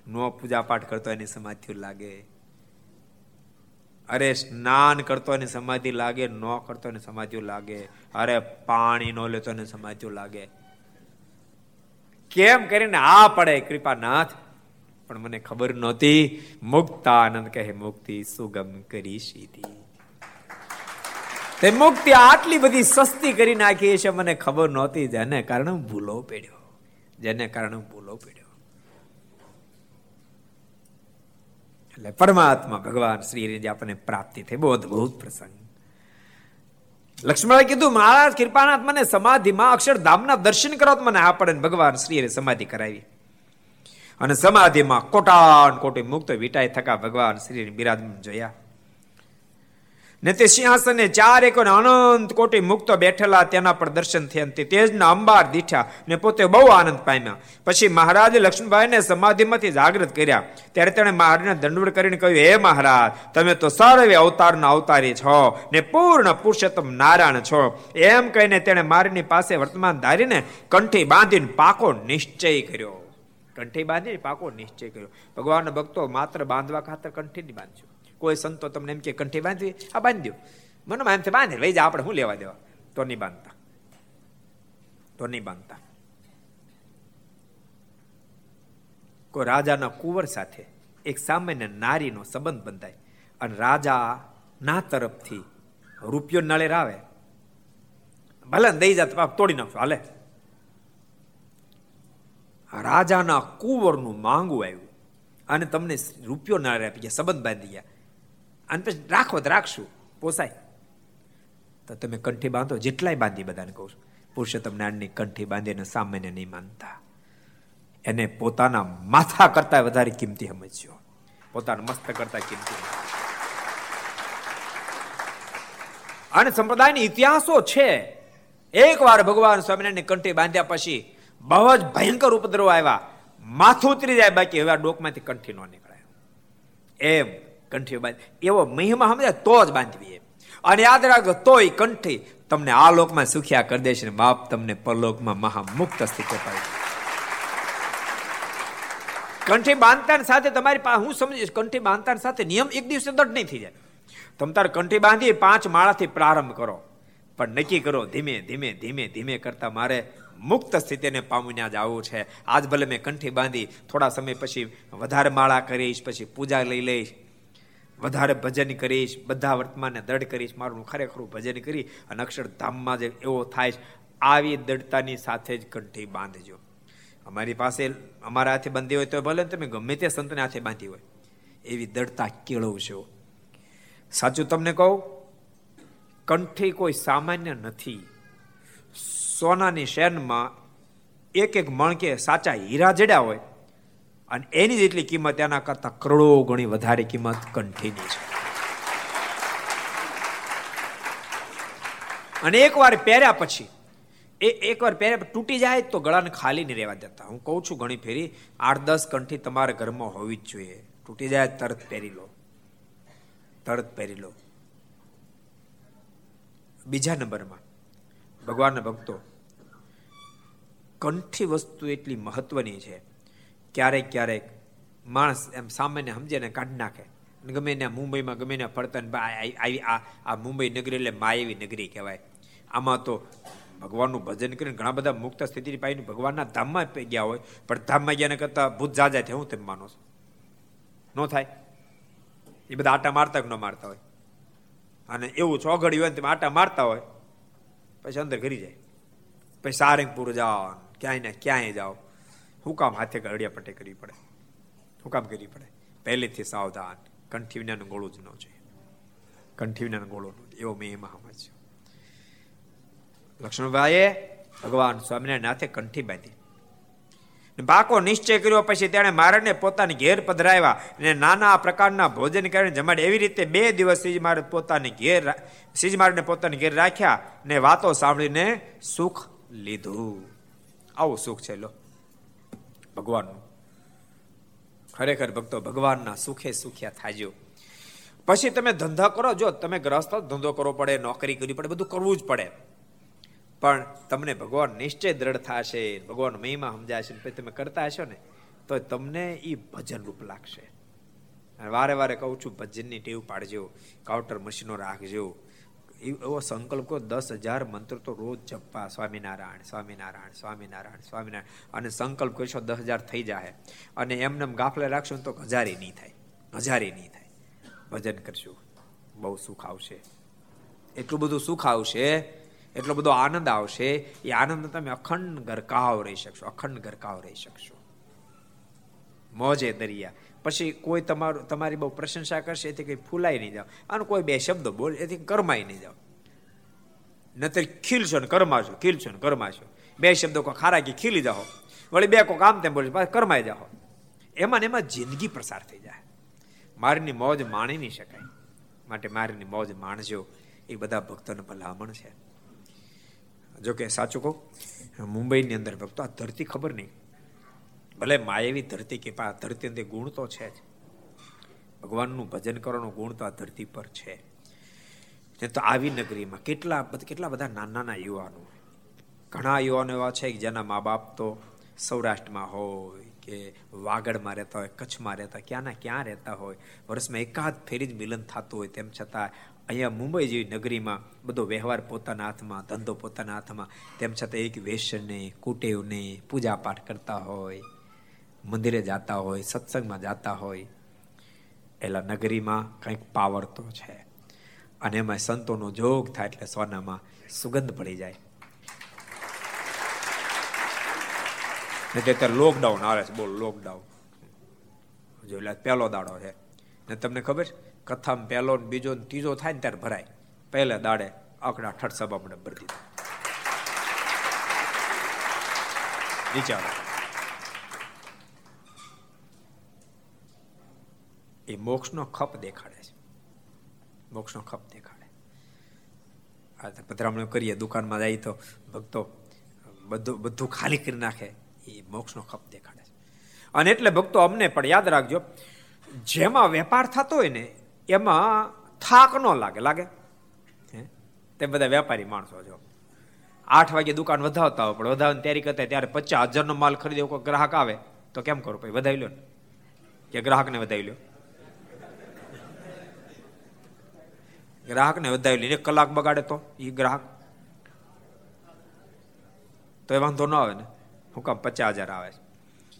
નો પૂજા પાઠ કરતો એની સમાધિઓ લાગે. અરે સ્નાન કરતો ને સમાધિ લાગે, ન કરતો ને સમાધિ લાગે. અરે પાણી નો લેતો ને સમાધિ લાગે. કેમ કરીને આ પડે કૃપાનાથ? પણ મને ખબર નહોતી. મુક્તાનંદ કહે, મુક્તિ સુગમ કરી સીધી. તે મુક્તિ આટલી બધી સસ્તી કરી નાખી છે, મને ખબર નહોતી. જેને કારણે ભૂલો પડ્યો. જેને કારણે ભૂલો પડ્યો. એટલે પરમાત્મા ભગવાન શ્રી આપણને પ્રાપ્તિ થઈ, બહુ અદભુત પ્રસંગ. લક્ષ્મણે કીધું, મહારાજ, કૃપાનાથ, મને સમાધિમાં અક્ષરધામના દર્શન કરો મને આ પડે ભગવાન શ્રીએ સમાધિ કરાવી. અને સમાધિમાં કોટાન કોટી મુક્ત વિટાય થકા ભગવાન શ્રી બિરાજમાન જોયા. ને તે સિંહાસને ચાર એક અનંત કોટી મુક્તો બેઠેલા તેના પર દર્શન થયા તે તેજના અંબાર દીઠા ને પોતે બહુ આનંદ પામ્યા. પછી મહારાજે લક્ષ્મણભાઈને સમાધિમાંથી જાગૃત કર્યા. ત્યારે તેણે મહારાજને દંડવડ કરીને કહ્યું, હે મહારાજ, તમે તો સર્વે અવતારના અવતારી છો ને પૂર્ણ પુરુષોત્તમ નારાયણ છો. એમ કહીને તેણે મારીની પાસે વર્તમાન ધારીને કંઠી બાંધીને પાકો નિશ્ચય કર્યો. કંઠી બાંધીને પાકો નિશ્ચય કર્યો. ભગવાનના ભક્તો માત્ર બાંધવા ખાતર કંઠી નહીં બાંધજો કોઈ સંતો તમને એમ કે કંઠી બાંધવી આ બાંધી દો મનમાં એમથી બાંધે, લઈ જા, આપણે શું લેવા દેવા? તો નહીં બાંધતા. તો નહીં બાંધતા. કોઈ રાજાના કુંવર સાથે એક સામાન્ય નારીનો સંબંધ બંધાય અને રાજા ના તરફથી રૂપિયો નળેર આવે ભલે દઈ પાપ તોડી નાખશો. હાલે. રાજાના કુંવરનું માંગુ આવ્યું અને તમને રૂપિયો નાળે આપી ગયા સંબંધ બાંધી ગયા. અને પછી રાખો રાખશું પોસાય. તો તમે કંઠી બાંધો, જેટલાય બાંધી બધાને કહું છું. પુરુષોત્તમ નારાયણની કંઠી બાંધીને સામાન્ય નહીં માનતા. એને પોતાના માથા કરતા વધારે કિંમતી સમજ્યો પોતાના મસ્ત કરતા કિંમતી અને સંપ્રદાયની ઇતિહાસો છે. એકવાર ભગવાન સ્વામિનારાયણ કંઠી બાંધ્યા પછી બહુ જ ભયંકર ઉપદ્રવ આવ્યા. માથું ઉતરી જાય બાકી હવે આ ડોકમાંથી કંઠી ન નીકળાય. એમ. કંઠી બાંધી. એવો મહિમા સમજે તો જ બાંધવી અને યાદ રાખજો, તોય કંઠી તમને આ લોકમાં સુખ્યા કરી દેશે ને બાપ તમને પરલોકમાં મહામુક્ત સ્થિતિ પાડી કંઠી બાંધતા સાથે તમારી પાસે હું સમજીશ કંઠી બાંધતા સાથે નિયમ એક દિવસ દઢ નહીં થઈ જાય. તમે તારે કંઠી બાંધી પાંચ માળાથી પ્રારંભ કરો. પણ નક્કી કરો, ધીમે ધીમે ધીમે ધીમે કરતા મારે મુક્ત સ્થિતિને પામીને જ આવવું છે. આજ ભલે મેં કંઠી બાંધી, થોડા સમય પછી વધારે માળા કરીશ, પછી પૂજા લઈ લઈશ. વધારે ભજન કરીશ, બધા વર્તમાનને દૃઢ કરીશ, મારું ખરેખરું ભજન કરી અને અક્ષરધામમાં જે એવો થાય આવી દૃઢતાની સાથે જ કંઠી બાંધજો. અમારી પાસે, અમારા હાથે બાંધી હોય તો ભલે તમે ગમે તે સંતને હાથે બાંધી હોય, એવી દૃઢતા કેળવશો સાચું તમને કહું, કંઠી કોઈ સામાન્ય નથી. સોનાની શેનમાં એક એક મણકે સાચા હીરા જડ્યા હોય અને એની જેટલી કિંમત, એના કરતા કરોડો ગણી વધારે કિંમત કંઠીની છે. અને એકવાર પહેર્યા પછી, એ એકવાર પહેર્યા તૂટી જાય તો ગળાને ખાલી નહીં રહેવા દેતા. હું કહું છું ઘણી ફેરી, આઠ દસ કંઠી તમારા ઘરમાં હોવી જ જોઈએ. તૂટી જાય તરત પહેરી લો. તરત પહેરી લો. બીજા નંબરમાં, ભગવાનના ભક્તો, કંઠી વસ્તુ એટલી મહત્વની છે ક્યારેક ક્યારેક માણસ એમ સામાન્ય સમજે ને કાઢી નાખે. ગમે ને મુંબઈમાં, ગમે ને ફરતા આવી આ આ મુંબઈ નગરી એટલે માયેવી નગરી કહેવાય. આમાં તો ભગવાનનું ભજન કરીને ઘણા બધા મુક્ત સ્થિતિ પાઈને ભગવાનના ધામમાં ગયા હોય, પણ ધામમાં ગયા કરતા ભૂત જાજા થાય હું તેમ માનો છો. ન થાય. એ બધા આટા મારતા ન મારતા હોય? અને એવું ચોઘડ્યું હોય તમે આટા મારતા હોય, પછી અંદર ઘરી જાય. પછી સારંગપુર જાઓ, ક્યાંય ને ક્યાંય જાઓ. હું કામ હાથે અડિયા પટે કરવી પડે. હું કામ કરવી પડે. પહેલેથી સાવધાન. કંઠી વિનાનું ગોળું જ ન જોઈએ. કંઠી વિનાનું ગોળું એવો મેં એમાં સમજ્યો લક્ષ્મણભાઈએ ભગવાન સ્વામિનારાયણ નાથે કંઠી બાંધી. પાકો નિશ્ચય કર્યો, પછી તેણે મારને પોતાની ઘેર પધરાવ્યા અને નાના પ્રકારના ભોજન કરીને જમાડે એવી રીતે બે દિવસ સીજ મારે પોતાની ઘેર સીજ મારને પોતાની ઘેર રાખ્યા ને વાતો સાંભળીને સુખ લીધું. આવું સુખ છે લો. ભગવાનનું ખરેખર ભક્તો, ભગવાનના સુખે સુખ્યા થાજો. પછી તમે ધંધા કરો, જો તમે ગ્રસ્ત ધંધો કરવો પડે, નોકરી કરવી પડે, બધું કરવું જ પડે. પણ તમને ભગવાન નિશ્ચય દ્રઢ થશે, ભગવાન મહિમા સમજાશે, પછી તમે કરતા હશો ને, તો તમને એ ભજન રૂપ લાગશે. વારે વારે કહું છું, ભજનની ટેવ પાડજો કાઉન્ટર મશીનો રાખજો એવો સંકલ્પ કરો, દસ હજાર મંત્ર તો રોજ જપવા. સ્વામિનારાયણ સ્વામિનારાયણ સ્વામિનારાયણ સ્વામિનારાયણ. અને સંકલ્પ કરશો દસ હજાર થઈ જાય અને એમને ગાફલે રાખશો તો હજારે નહીં થાય. હજારે નહીં થાય. ભજન કરશું. બહુ સુખ આવશે. એટલું બધું સુખ આવશે, એટલો બધો આનંદ આવશે, એ આનંદ તમે અખંડ ગરકાવ રહી શકશો, અખંડ ગરકાવ રહી શકશો. મોજે દરિયા. પછી કોઈ તમારું, તમારી બહુ પ્રશંસા કરશે, એથી કંઈ ફૂલાઈ નહીં જાવ અને કોઈ બે શબ્દો બોલે, એથી કરમાઈ નહીં જાવ નતર ખીલશો ને કરમાશો, ખીલશો ને કરમાશો. બે શબ્દો કોઈ ખારા કે ખીલી જાઓ. વળી બે કોઈ કામ તેમ બોલશે કરમાઈ જાઓ. એમાં ને એમાં જિંદગી પ્રસાર થઈ જાય. મારીની મોજ માણી નહીં શકાય. માટે મારીની મોજ માણજો. એ બધા ભક્તોને ભલામણ છે. જો કે સાચું કહું, મુંબઈની અંદર ભક્તો આ ધરતી ખબર નહીં. ભલે માયાવી ધરતી કે આ ધરતી અંદર ગુણ તો છે જ. ભગવાનનું ભજન કરવાનો ગુણ તો આ ધરતી પર છે. ને તો આવી નગરીમાં કેટલા કેટલા બધા નાના નાના યુવાનો. ઘણા યુવાનો એવા છે કે જેના મા બાપ તો સૌરાષ્ટ્રમાં હોય કે વાગડમાં રહેતા હોય, કચ્છમાં રહેતા, ક્યાંના ક્યાં રહેતા હોય, વર્ષમાં એકાદ ફેરી જ મિલન થતું હોય તેમ છતાં અહીંયા મુંબઈ જેવી નગરીમાં બધો વ્યવહાર પોતાના હાથમાં, ધંધો પોતાના હાથમાં, તેમ છતાં એક વેસનને કુટેવને પૂજા પાઠ કરતા હોય. મંદિરે જતા હોય, સત્સંગમાં જતા હોય, એલા નગરીમાં કંઈક પાવર તો છે. અને એમાં સંતોનો જોગ થાય એટલે સોનામાં સુગંધ પડી જાય. અત્યારે લોકડાઉન આવે છે, બોલ લોકડાઉન જો એટલે પહેલો દાડો છે. ને તમને ખબર છે, કથામાં પહેલો બીજો ત્રીજો થાય ને ત્યારે ભરાય. પહેલા દાડે આકડા ઠઠ સભા મને ભરી દીધા. વિચારો એ મોક્ષનો ખપ દેખાડે છે. મોક્ષનો ખપ દેખાડે. આ પધરામણી કરીએ, દુકાનમાં જાય તો ભક્તો બધું બધું ખાલી કરી નાખે, એ મોક્ષનો ખપ દેખાડે છે. અને એટલે ભક્તો અમને પણ યાદ રાખજો, જેમાં વેપાર થતો હોય ને, એમાં થાક ન લાગે લાગે? તે બધા વેપારી માણસો જો આઠ વાગે દુકાન વધાવતા હોય, પણ વધાવવાની તૈયારી કરતા ત્યારે પચાસ હજારનો માલ ખરીદ્યો કોઈ ગ્રાહક આવે, તો કેમ કરો? ભાઈ વધાવી લો ને. કે ગ્રાહકને વધાવી લો ગ્રાહકને વધાવી લે એક કલાક બગાડે તો એ ગ્રાહક. તો એ વાંધો ન આવે ને. હું કામ પચાસ હજાર આવે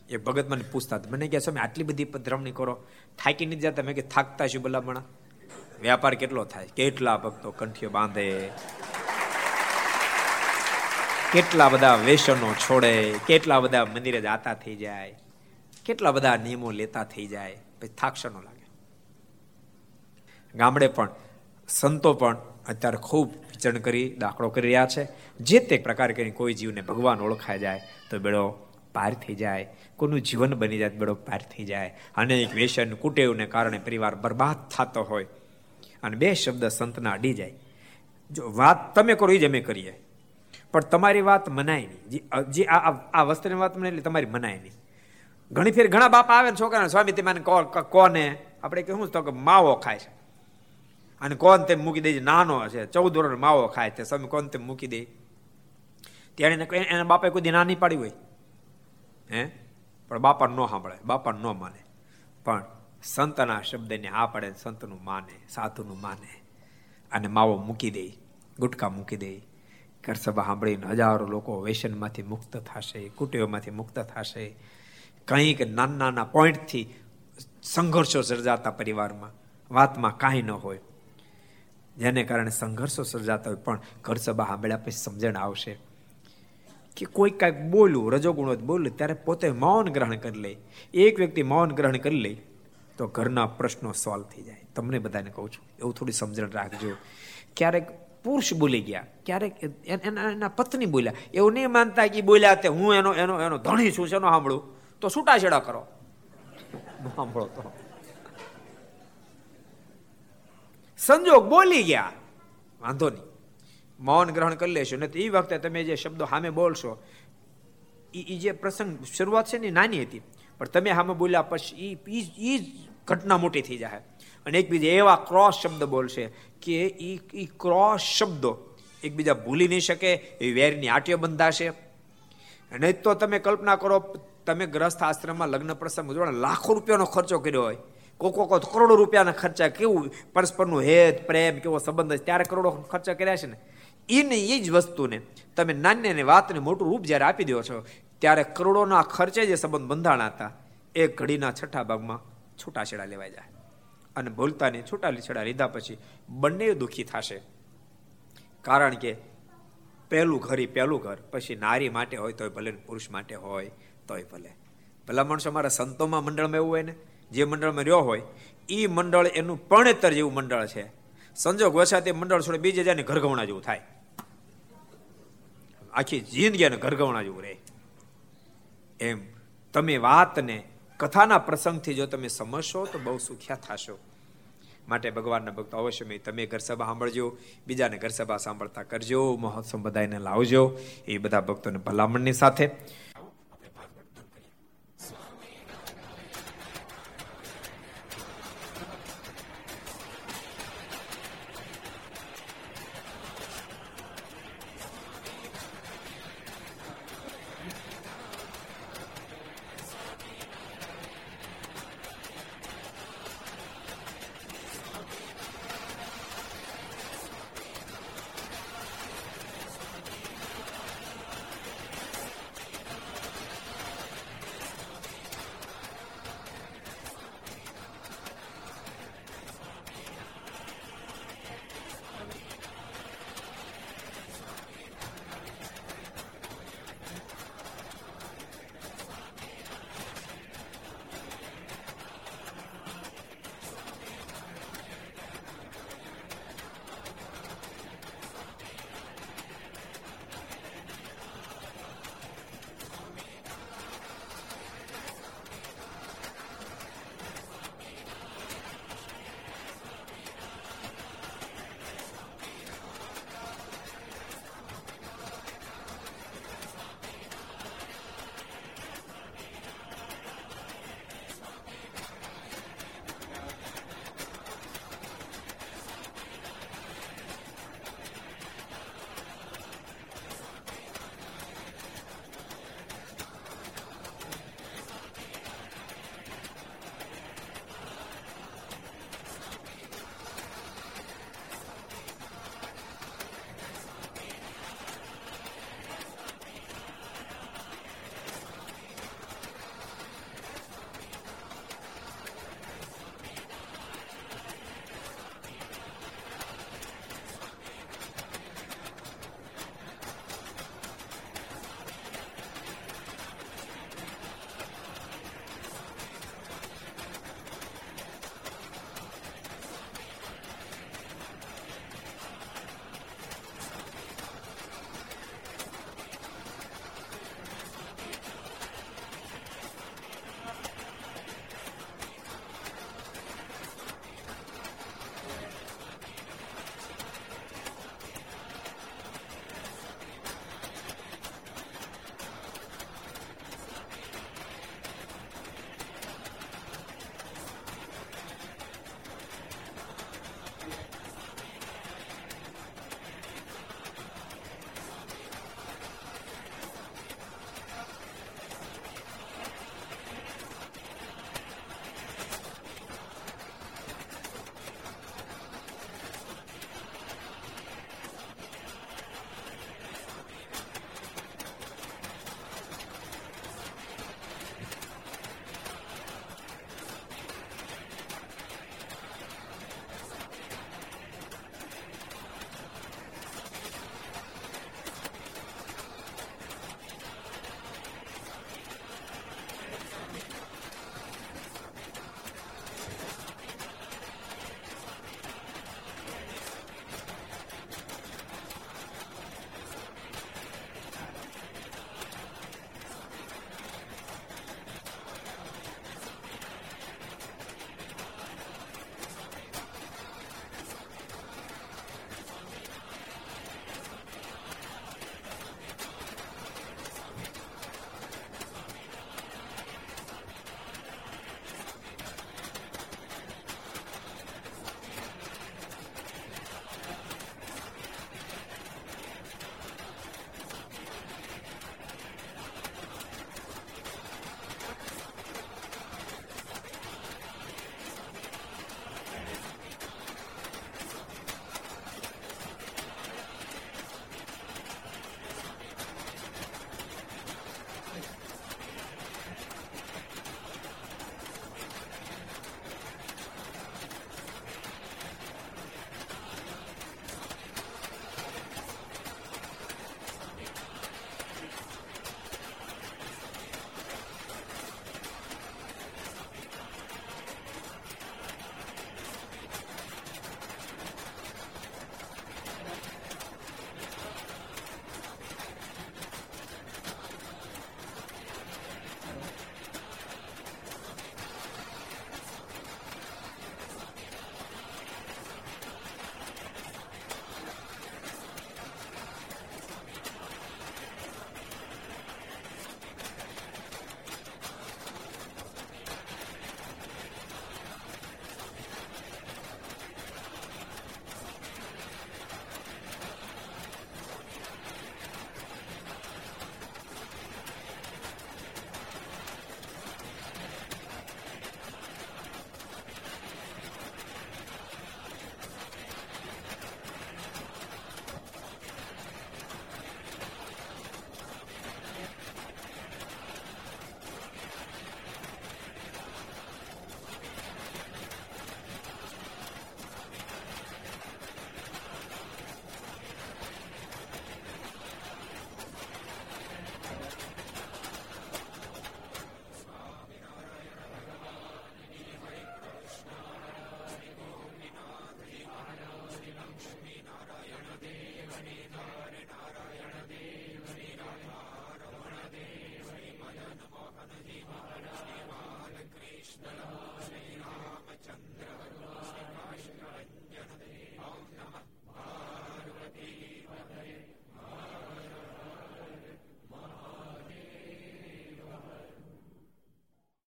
એ ભગત મને પૂછતા મને કહે તમે આટલી બધી પધરામણી કરો. થાકી નથી જતા? મેં કે થાકતા છું ભલામણા. વ્યાપાર કેટલો થાય? કેટલા ભક્તો કંઠીઓ બાંધે? કેટલા બધા વેસનો છોડે? કેટલા બધા મંદિરે જાતા થઈ જાય? કેટલા બધા નિયમો લેતા થઈ જાય? પછી થાકશો ન લાગે. ગામડે પણ સંતો પણ અત્યારે ખૂબ વિચરણ કરી, દાખલો કરી રહ્યા છે. જે તે પ્રકાર કરીને કોઈ જીવને ભગવાન ઓળખાઈ જાય તો બેડો પાર થઈ જાય. કોનું જીવન બની જાય બેડો પાર થઈ જાય. અનેક વ્યસન કુટેવને કારણે પરિવાર બરબાદ થતો હોય અને બે શબ્દ સંતના અડી જાય. જો વાત તમે કરો એ જ અમે કરીએ. પણ તમારી વાત મનાય નહીં. જે આ આ વસ્ત્રની વાત મને એટલે તમારી મનાય નહીં. ઘણી ફેર ઘણા બાપા આવે ને છોકરાને, સ્વામી તમે કોને? આપણે કહ્યું તો કે, માવો ખાય છે. અને કોણ તેમ મૂકી દે નાનો છે. ચૌદ વર્ષ માવો ખાય છે. સ્વામી, કોણ તેમ મૂકી દે? ત્યારે એના બાપે કોઈ ના નહીં પાડી હોય. હે? પણ બાપા ન સાંભળે. બાપા ન માને. પણ સંતના શબ્દને આ પડે સંતનું માને, સાધુનું માને અને માવો મૂકી દે ગુટકા મૂકી દે. કરસભા સાંભળીને હજારો લોકો વેસનમાંથી મુક્ત થશે, કુટીઓમાંથી મુક્ત થશે. કંઈક નાના નાના પોઈન્ટથી સંઘર્ષો સર્જાતા પરિવારમાં. વાતમાં કાંઈ ન હોય. જેને કારણે સંઘર્ષો સર્જાતા હોય, પણ ઘર સભા સાંભળ્યા પછી સમજણ આવશે કે કોઈ કાંઈક બોલું રજોગુણો બોલું ત્યારે પોતે મૌન ગ્રહણ કરી લે. એક વ્યક્તિ મૌન ગ્રહણ કરી લે, તો ઘરના પ્રશ્નો સોલ્વ થઈ જાય. તમને બધાને કહું છું, એવું થોડી સમજણ રાખજો. ક્યારેક પુરુષ બોલી ગયા, ક્યારેક એના એના પત્ની બોલ્યા. એવું નહીં માનતા કે બોલ્યા તે હું એનો એનો એનો ધણી છું એનો સાંભળું? તો છૂટાછેડા કરો. સાંભળો તો. સંજોગ બોલી ગયા. વાંધો નહીં. મૌન ગ્રહણ કરી લેશો. ને એ વખતે તમે જે શબ્દો સામે બોલશો એ જે પ્રસંગ શરૂઆત છે ને નાની હતી. પણ તમે સામે બોલ્યા પછી એ જ ઘટના મોટી થઈ જાય અને એકબીજા એવા ક્રોસ શબ્દ બોલશે કે એ ક્રોસ શબ્દો એકબીજા ભૂલી નહીં શકે એ વેરની આટીઓ બંધાશે. અને તો તમે કલ્પના કરો, તમે ગ્રસ્થ આશ્રમમાં લગ્ન પ્રસંગ ઉજવણ લાખો રૂપિયાનો ખર્ચો કર્યો હોય. કોકો કો કરોડો રૂપિયાના ખર્ચા કેવું? પરસ્પરનું હેત, પ્રેમ કેવો સંબંધ ત્યારે કરોડો ખર્ચા કર્યા છે ને. એને એ જ વસ્તુને તમે નાની વાતને મોટું રૂપ જ્યારે આપી દો છો, ત્યારે કરોડોના ખર્ચે જે સંબંધ બંધાણા હતા, એ ઘડીના છઠ્ઠા ભાગમાં છૂટાછેડા લેવાઈ જાય. અને ભૂલતાની છૂટા છેડા લીધા પછી બંને દુઃખી થશે. કારણ કે પહેલું ઘર પહેલું ઘર, પછી નારી માટે હોય તોય ભલે પુરુષ માટે હોય તોય ભલે. ભલા માણસો અમારા સંતોમાં મંડળમાં એવું હોય ને? જે મંડળમાં રહ્યો હોય એ મંડળ એનું પરણેતર જેવું મંડળ છે. સંજોગ વસાતે મંડળ છોડે બીજે જાય ઘરગવણા જેવું થાય. આખી જિંદગી અને ઘરગવણા જેવું રહે. એમ તમે વાતને કથાના પ્રસંગથી જો તમે સમજશો તો બહુ સુખ્યા થશો. માટે ભગવાનના ભક્તો અવશ્ય તમે ઘર સભા સાંભળજો, બીજાને ઘર સભા સાંભળતા કરજો, મહોત્સવ બધાને લાવજો. એ બધા ભક્તોને ભલામણની સાથે.